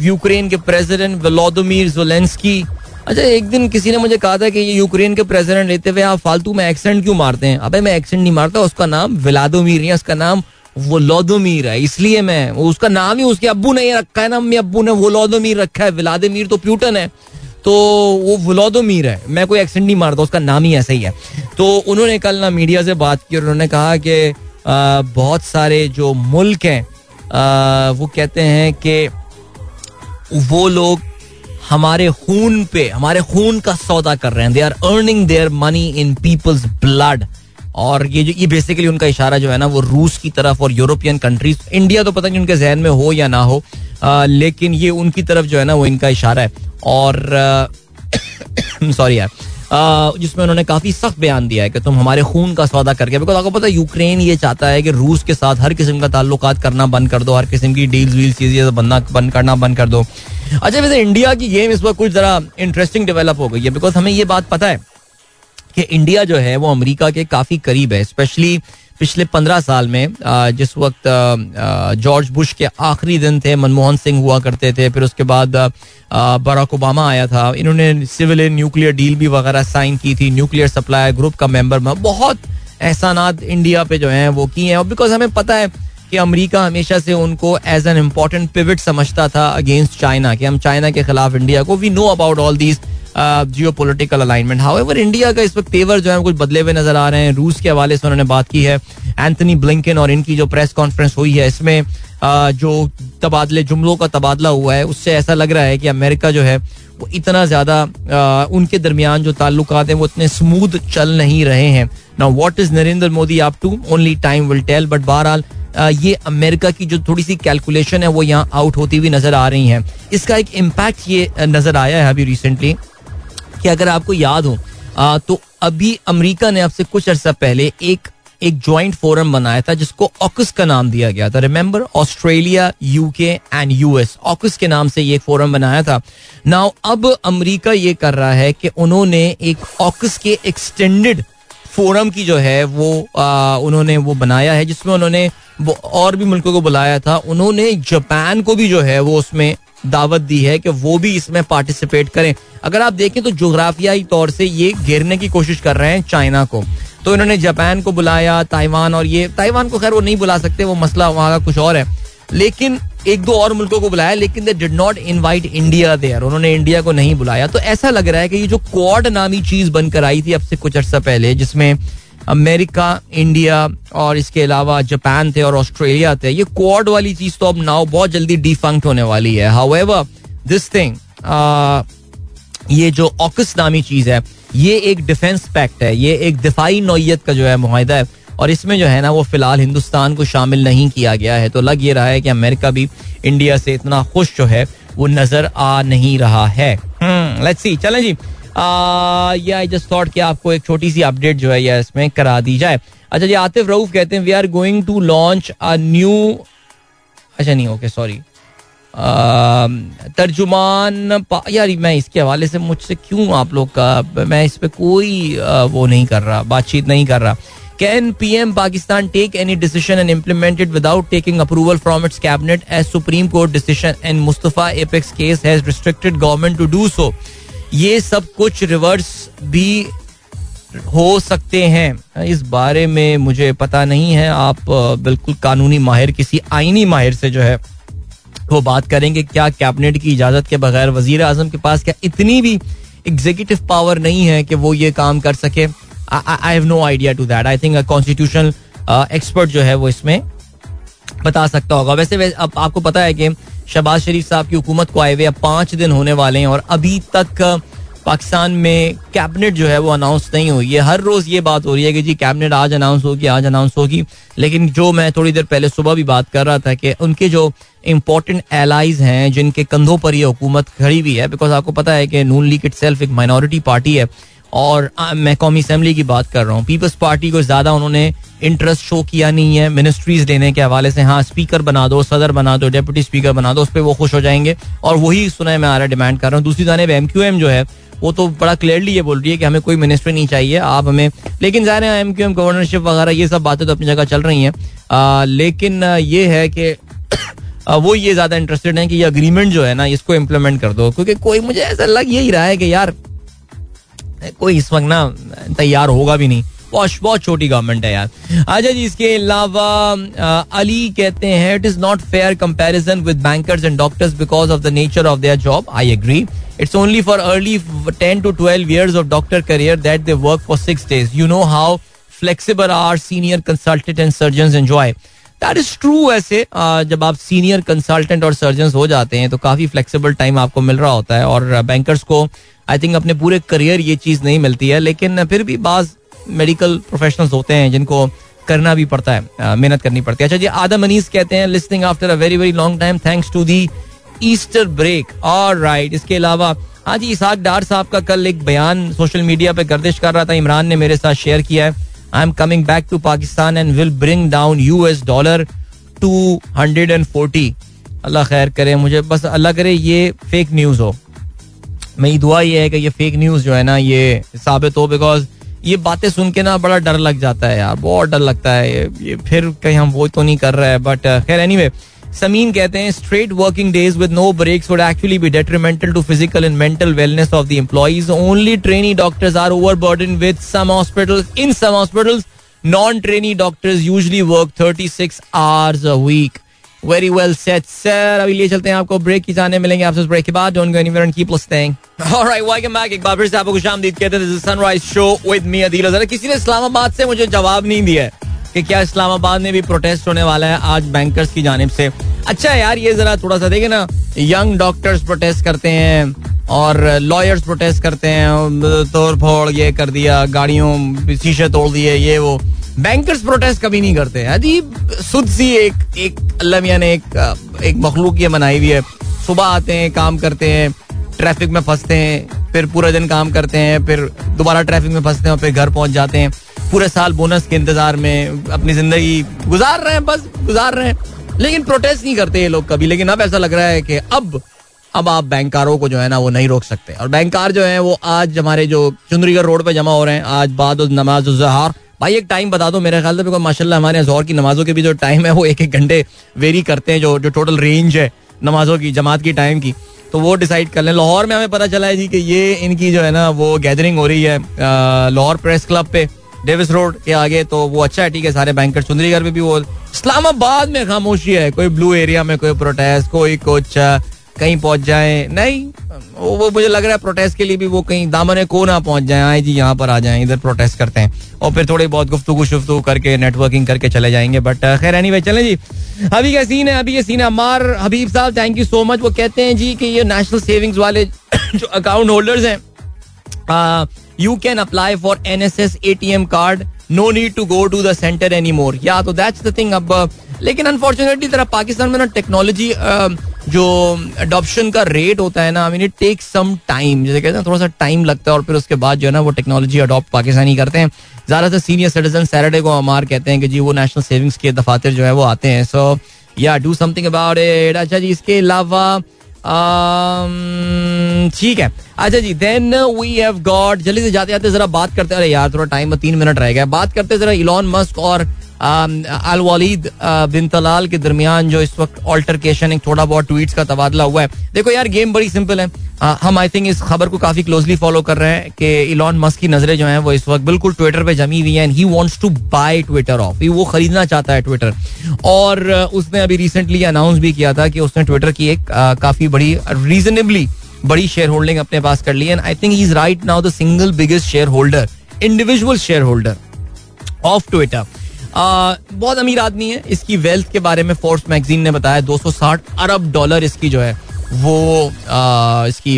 यूक्रेन के प्रेसिडेंट व्लादिमीर जोलेंस्की अच्छा एक दिन किसी ने मुझे कहा था कि ये यूक्रेन के प्रेसिडेंट लेते हुए आप फालतू में एक्सेंट क्यों मारते हैं? अबे मैं एक्सेंट नहीं मारता उसका नाम व्लादोमीर है उसका नाम वो लोदोमीर है, इसलिए मैं, उसका नाम ही उसके अब्बू ने रखा है ना मम्मी अब्बू ने वो लोदोमीर रखा है, व्लादिमीर तो प्यूटन है तो वो व्लादोमीर है, मैं कोई एक्सेंट नहीं मारता, उसका नाम ही ऐसा ही है। तो उन्होंने कल ना मीडिया से बात की और उन्होंने कहा कि बहुत सारे जो मुल्क हैं वो कहते हैं कि वो लोग हमारे खून पे, हमारे खून का सौदा कर रहे हैं they are earning their money in people's blood और ये जो ये बेसिकली उनका इशारा जो है ना वो रूस की तरफ़ और यूरोपियन कंट्रीज़ इंडिया तो पता नहीं उनके जहन में हो या ना हो आ, लेकिन ये उनकी तरफ़ जो है ना वो इनका इशारा है। और सॉरी यार जिसमें उन्होंने काफ़ी सख्त बयान दिया है कि तुम हमारे खून का सौदा करके बिकॉज़ आपको पता है यूक्रेन ये चाहता है कि रूस के साथ हर किस्म का ताल्लुक करना बंद कर दो हर किस्म की डील्स वील्स चीज़ें बंद करना बंद कर दो। अच्छा वैसे इंडिया की गेम इस वक्त कुछ जरा इंटरेस्टिंग डेवलप हो गई है बिकॉज़ हमें ये बात पता है कि इंडिया जो है, वो अमेरिका के काफ़ी करीब है स्पेशली पिछले पंद्रह साल में जिस वक्त जॉर्ज बुश के आखिरी दिन थे, मनमोहन सिंह हुआ करते थे, फिर उसके बाद बराक ओबामा आया था, इन्होंने सिविल न्यूक्लियर डील भी वगैरह साइन की थी, न्यूक्लियर सप्लाई ग्रुप का मेंबर में, बहुत एहसानात इंडिया पे जो है, वो किए हैं, और बिकॉज़ हमें पता है कि अमेरिका हमेशा से उनको एज एन इम्पोर्टेंट पिविट समझता था अगेंस्ट चाइना कि हम चाइना के खिलाफ इंडिया को we know about all these geopolitical alignment however India का इस वक्त तेवर जो है, कुछ बदले हुए नज़र आ रहे हैं। रूस के हवाले से उन्होंने बात की है। एंथनी ब्लिंकन और इनकी जो प्रेस कॉन्फ्रेंस हुई है, इसमें जो तबादले, जुमलों का तबादला हुआ है, उससे ऐसा लग रहा है कि अमेरिका जो है, वो इतना ज़्यादा उनके दरमियान जो ताल्लुक हैं, वो इतने स्मूथ चल नहीं रहे हैं। ना वॉट इज़ नरेंद्र मोदी आप to only time will tell but बहरहाल ये अमेरिका की जो थोड़ी सी कैलकुलेशन है, वो यहाँ आउट होती हुई नज़र आ रही है। इसका एक इम्पैक्ट ये नज़र आया है अभी रिसेंटली कि अगर आपको याद हो आ, तो अभी अमेरिका ने आपसे कुछ अर्सा पहले एक एक ज्वाइंट फोरम बनाया था जिसको ऑकस का नाम दिया गया था। Remember Australia UK and US AUKUS के नाम से ये फोरम बनाया था। नाउ अब अमेरिका ये कर रहा है कि उन्होंने एक ऑकस के एक्सटेंडेड फोरम की जो है वो आ, उन्होंने वो बनाया है जिसमें उन्होंने और भी मुल्कों को बुलाया था। उन्होंने जापान को भी जो है वो उसमें दावत दी है कि वो भी इसमें पार्टिसिपेट करें। अगर आप देखें तो जोग्राफियाई तौर से ये घेरने की कोशिश कर रहे हैं चाइना को। तो इन्होंने जापान को बुलाया, ताइवान और ये, ताइवान को खैर वो नहीं बुला सकते, वो मसला वहाँ का कुछ और है। लेकिन एक दो और मुल्कों को बुलाया, लेकिन they did not invite India there उन्होंने इंडिया को नहीं बुलाया। तो ऐसा लग रहा है कि ये जो क्वाड नामी चीज़ बनकर आई थी अब से कुछ अर्सा पहले, जिसमें अमेरिका, इंडिया और इसके अलावा जापान थे और ऑस्ट्रेलिया थे। ये क्वाड वाली चीज़ तो अब नाउ बहुत जल्दी डिफंक्ट होने वाली है। हाउएवर दिस थिंग ये जो ऑकस नामी चीज़ है, ये एक डिफेंस पैक्ट है। ये एक दिफाई नोयत का जो है माहिदा है। और इसमें जो है ना, वो फ़िलहाल हिंदुस्तान को शामिल नहीं किया गया है। तो लग ये रहा है कि अमेरिका भी इंडिया से इतना खुश जो है, वो नज़र आ नहीं रहा है। लेट्स सी चलें जी। या आई जस्ट थॉट कि आपको एक छोटी सी अपडेट जो है या इसमें करा दी जाए। अच्छा जी, आतिफ रऊफ कहते हैं we are going to launch a new अच्छा नहीं ओके सॉरी तर्जुमान यार मैं इसके हवाले से मुझसे क्यों आप लोग का, मैं इस पे कोई वो नहीं कर रहा, बातचीत नहीं कर रहा। Can P M Pakistan take any decision and implement it without taking approval from its cabinet as Supreme Court decision and Mustafa apex case has restricted government to do so ये सब कुछ रिवर्स भी हो सकते हैं। इस बारे में मुझे पता नहीं है। आप बिल्कुल कानूनी माहिर, किसी आईनी माहिर से जो है, वो बात करेंगे, क्या कैबिनेट की इजाज़त के बगैर वज़ीर आज़म के पास क्या इतनी भी एग्जीक्यूटिव पावर नहीं है कि वो ये काम कर सके? I have no idea to that I think constitutional expert जो है वो इसमें बता सकता होगा। वैसे वैसे, अब आपको पता है कि शहबाज शरीफ साहब की हुकूमत को आए हुए अब पाँच दिन होने वाले हैं और अभी तक पाकिस्तान में कैबिनेट जो है वो अनाउंस नहीं हुई है। हर रोज ये बात हो रही है कि जी कैबिनेट आज अनाउंस होगी, आज अनाउंस होगी। लेकिन जो मैं थोड़ी देर पहले सुबह भी बात कर रहा था कि उनके जो इंपॉर्टेंट एलाइज हैं, जिनके कंधों पर ये हुकूमत खड़ी हुई है बिकॉज़ आपको पता है कि नून लीग इट एक माइनॉरिटी पार्टी है। और मैं कौमी असम्बली की बात कर रहा हूँ। पीपल्स पार्टी को ज़्यादा उन्होंने इंटरेस्ट शो किया नहीं है मिनिस्ट्रीज लेने के हवाले से हाँ स्पीकर बना दो, सदर बना दो डेप्यूटी स्पीकर बना दो, उस पर वो खुश हो जाएँगे। और वही सुना है मैं आ रहा डिमांड कर रहा हूँ। दूसरी जानब एम क्यू एम जो है, वो तो बड़ा क्लियरली ये बोल रही है कि हमें कोई मिनिस्ट्री नहीं चाहिए, आप हमें, लेकिन ज़ाहिर है एम क्यू एम गवर्नरशिप वगैरह, ये सब बातें तो अपनी जगह चल रही हैं। लेकिन ये है कि वो ये ज़्यादा इंटरेस्टेड है कि ये अग्रीमेंट जो है ना, इसको इम्प्लीमेंट कर दो। क्योंकि कोई, मुझे ऐसा लग यही रहा है कि यार, कोई इस वक्त ना तैयार होगा भी नहीं। बहुत बहुत छोटी गवर्नमेंट है यार। अच्छा जी, इसके अलावा अली कहते हैं it is not fair comparison with bankers and doctors because of the nature of their job I agree it's only for early ten to twelve years of doctor career that they work for six days you know how flexible are senior consultant and surgeon enjoy that is true ऐसे जब आप senior consultant और surgeon हो जाते हैं तो काफ़ी flexible time आपको मिल रहा होता है और बैंकर्स को आई थिंक अपने पूरे करियर ये चीज़ नहीं मिलती है। लेकिन फिर भी बाज मेडिकल प्रोफेशनल्स होते हैं जिनको करना भी पड़ता है मेहनत करनी पड़ती है। अच्छा जी, आदम अनीस कहते हैं listening after a very very long time thanks to the Easter break और राइट इसके अलावा हाँ जी, इसाक डार साहब का कल एक बयान सोशल मीडिया पे गर्दिश कर रहा था, इमरान ने मेरे साथ शेयर किया है। I am coming back to Pakistan and will bring down U S dollar to hundred and forty Allah खैर करे, मुझे बस अल्लाह करे ये फेक न्यूज़ हो। मेरी दुआ ये है कि ये फेक न्यूज़ जो है ना, ये साबित हो बिकॉज़ ये बातें सुन के ना बड़ा डर लग जाता है यार बहुत डर लगता है ये, ये फिर कहीं हम वो तो नहीं कर रहे हैं बट uh, खैर एनीवे समीन कहते हैं straight working days with no breaks would actually be detrimental to physical and mental wellness of the employees only trainee doctors are overburden with some in some non trainee doctors usually work 36 hours a week very well set sir अभी लिए चलते हैं, आपको break की जाने मिलेंगे। आपसे break के बाद don't go anywhere and keep listening alright welcome back एक बार फिर से आपको खुशामदीद कहते हैं this is sunrise show with me Adeel Azhar किसी ने इस्लामाबाद से मुझे जवाब नहीं दिया है कि क्या इस्लामाबाद में भी प्रोटेस्ट होने वाला है आज बैंकर्स की जानिब से। अच्छा यार, ये जरा थोड़ा सा देखे ना यंग डॉक्टर्स प्रोटेस्ट करते हैं और लॉयर्स प्रोटेस्ट करते हैं तोड़ फोड़ ये कर दिया, गाड़ियों, शीशे तोड़ दिए, ये वो। बैंकर्स प्रोटेस्ट कभी नहीं करते अजीब सुध सी एक एक अल्लाह ने एक एक मखलूक ये बनाई हुई है। सुबह आते हैं, काम करते हैं ट्रैफ़िक में फंसते हैं, फिर पूरा दिन काम करते हैं, फिर दोबारा ट्रैफ़िक में फंसते हैं फिर घर पहुँच जाते हैं। पूरे साल बोनस के इंतज़ार में अपनी ज़िंदगी गुजार रहे हैं, बस गुजार रहे हैं। लेकिन प्रोटेस्ट नहीं करते ये लोग कभी। लेकिन अब ऐसा लग रहा है कि अब अब आप बैंकारों को जो है ना वो नहीं रोक सकते। और बैंकार जो है वो आज हमारे जो चुंदरीगढ़ रोड पे जमा हो रहे हैं, आज बाद नमाज़ जहार भाई, एक टाइम बता दो, मेरे ख्याल से बिकॉज़ माशाल्लाह, हमारे ज़ोर की नमाजों के भी जो टाइम है, वो एक एक घंटे वेरी करते हैं, जो जो टोटल रेंज है नमाजों की, जमात की टाइम की। तो वो डिसाइड कर लें। लाहौर में हमें पता चला है जी कि ये इनकी जो है ना, वो गैदरिंग हो रही है लाहौर प्रेस क्लब पे डेविस रोड के आगे। तो वो अच्छा है, ठीक है, सारे बैंकर चुंदरीगढ़ में भी वो, इस्लामाबाद में खामोशी है, कोई ब्लू एरिया में कोई प्रोटेस्ट कोई कुछ कहीं पहुँच जाए। नहीं, वो मुझे लग रहा है प्रोटेस्ट के लिए भी वो कहीं दामन को ना पहुँच जाए। आए जी, यहाँ पर आ जाए, इधर प्रोटेस्ट करते हैं। और फिर थोड़ी बहुत गुफ्तु शुफ्तु करके नेटवर्किंग करके चले जाएँगे। बट खैर एनी वे चले जी। अभी क्या सीन है, अभी ये सीन है। अमार हबीब साहब थैंक यू सो मच वो कहते हैं जी कि ये नेशनल सेविंग्स वाले जो अकाउंट होल्डर्स हैं you can apply for N S S A T M card no need to go to the centre any more या तो दैट्स द थिंग अब लेकिन अनफॉर्चुनेटली तरह पाकिस्तान में ना टेक्नोलॉजी जो अडॉप्शन का रेट होता है ना I mean it take some time जैसे कहते हैं थोड़ा सा टाइम लगता है और फिर उसके बाद जो है ना, वो टेक्नोलॉजी अडॉप्ट पाकिस्तानी करते हैं। ज़्यादातर सीनियर सिटीजन सैटरडे को हमार कहते हैं कि जी, वो नेशनल सेविंग्स के दफातर जो है, वो आते हैं। सो या डू समथिंग अबाउट इट अच्छा जी, इसके अलावा ठीक है। अच्छा जी देन वी हैव गॉट जल्दी से जाते जाते जरा बात करते अरे यार, थोड़ा टाइम तीन मिनट रह गया। बात करते जरा इलॉन मस्क और अल वालिद बिन तलाल के दरमियान जो इस वक्त ऑल्टरकेशन एक थोड़ा बहुत ट्वीट्स का तबादला हुआ है। देखो यार गेम बड़ी सिंपल है। हम आई थिंक इस खबर को काफ़ी क्लोजली फॉलो कर रहे हैं कि इलॉन मस्क की नज़रें जो हैं वो इस वक्त बिल्कुल ट्विटर पे जमी हुई हैं he wants to buy Twitter of वो खरीदना चाहता है ट्विटर और उसने अभी रिसेंटली अनाउंस भी किया था कि उसने ट्विटर की एक काफ़ी बड़ी रीजनेबली बड़ी शेयर होल्डिंग अपने पास कर ली and I think he is right now the single biggest shareholder individual shareholder of Twitter बहुत अमीर आदमी है। इसकी वेल्थ के बारे में फोर्स मैगजीन ने बताया 260 अरब डॉलर इसकी जो है वो आ, इसकी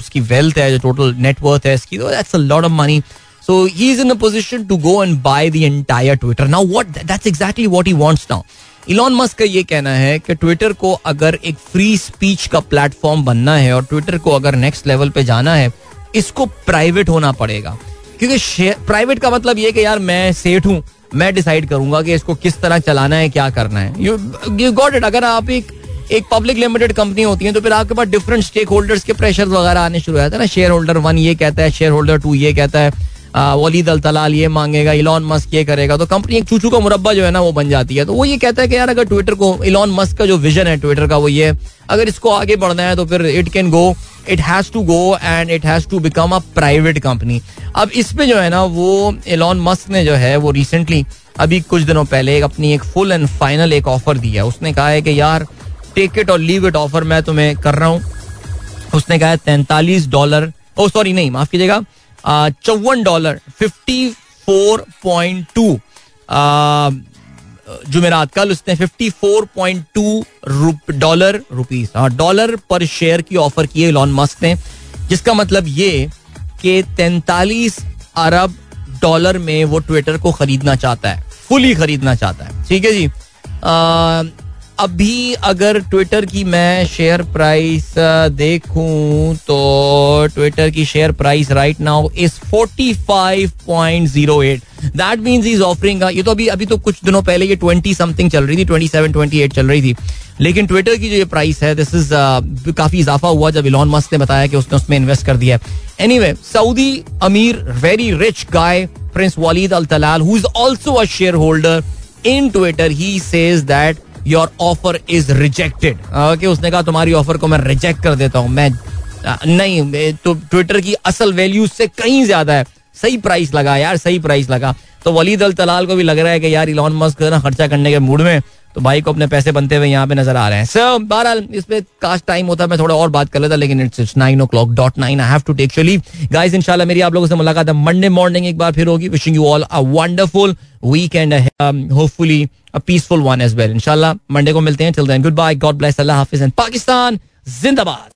इसकी वेल्थ है जो टोटल नेटवर्थ है इसकी that's a lot of money so he is in a position to go and buy the entire Twitter now what that's exactly what he wants now Elon Musk का ये कहना है कि Twitter को अगर एक फ्री स्पीच का platform बनना है और ट्विटर को अगर नेक्स्ट लेवल पे जाना है इसको प्राइवेट होना पड़ेगा। क्योंकि प्राइवेट का मतलब ये कि यार मैं सेठ हूँ मैं डिसाइड करूँगा कि इसको किस तरह चलाना है, क्या करना है। यू यू गॉट इट अगर आप एक एक पब्लिक लिमिटेड कंपनी होती है तो फिर आपके पास डिफरेंट स्टेक होल्डर्स के प्रेशर वगैरह आने शुरू हो जाते हैं ना। शेयर होल्डर वन ये कहता है शेयर होल्डर टू ये कहता है वलीद अल तलाल ये मांगेगा इलॉन मस्क ये करेगा। तो कंपनी एक चूचू का मुरब्बा जो है ना, वो बन जाती है। तो वो ये कहता है कि यार अगर ट्विटर को इलॉन मस्क का जो विजन है ट्विटर का वो ये अगर इसको आगे बढ़ना है तो फिर it can go it has to go and it has to become a private company अब इस पे जो है ना, वो इलॉन मस्क ने जो है, वो रिसेंटली अभी कुछ दिनों पहले एक अपनी एक फुल एंड फाइनल एक ऑफ़र दिया उसने कहा है कि यार टेक इट और लीव इट ऑफ़र मैं तुम्हें कर रहा हूँ। उसने कहा है तैंतालीस डॉलर ओ सॉरी नहीं, माफ़ कीजिएगा चौवन dollar fifty four point two जुमेरात, कल उसने fifty four point two dollar rupees हाँ डॉलर पर शेयर की ऑफ़र की है इलॉन मस्क ने, जिसका मतलब ये कि तैंतालीस अरब डॉलर में वो ट्विटर को खरीदना चाहता है फुली खरीदना चाहता है। ठीक है जी? अभी अगर ट्विटर की मैं शेयर प्राइस देखूँ तो ट्विटर की share price right now is 45.08 that means is offering ये तो अभी अभी तो कुछ दिनों पहले ये 20 समथिंग चल रही थी 27 28 चल रही थी। लेकिन ट्विटर की जो ये प्राइस है दिस इज़ काफ़ी इजाफा हुआ जब इलॉन मस्क ने बताया कि उसने उसमें इन्वेस्ट कर दिया एनीवे सऊदी अमीर very rich guy prince Walid Al Talal who is also a shareholder in Twitter he says that your offer is rejected okay उसने कहा, तुम्हारी ऑफ़र को मैं रिजेक्ट कर देता हूँ। मैं नहीं तो ट्विटर की असल वैल्यू से कहीं ज़्यादा है। सही प्राइस लगा यार, सही प्राइस लगा। तो वलीद अल तलाल को भी लग रहा है कि यार इलॉन मस्क ना खर्चा करने के मूड में तो भाई को अपने पैसे बनते हुए यहाँ पे नज़र आ रहे हैं। सर बहरहाल, इस पे कास्ट टाइम होता, मैं थोड़ा और बात कर लेता, लेकिन it's nine o'clock dot nine I have to take चली गाइस इंशाल्लाह मेरी आप लोगों से मुलाकात है। मंडे मॉर्निंग एक बार फिर होगी। Wishing you all a wonderful weekend hopefully a peaceful one as well इंशाल्लाह मंडे को मिलते हैं till then goodbye God bless Allah Hafiz and Pakistan जिंदाबाद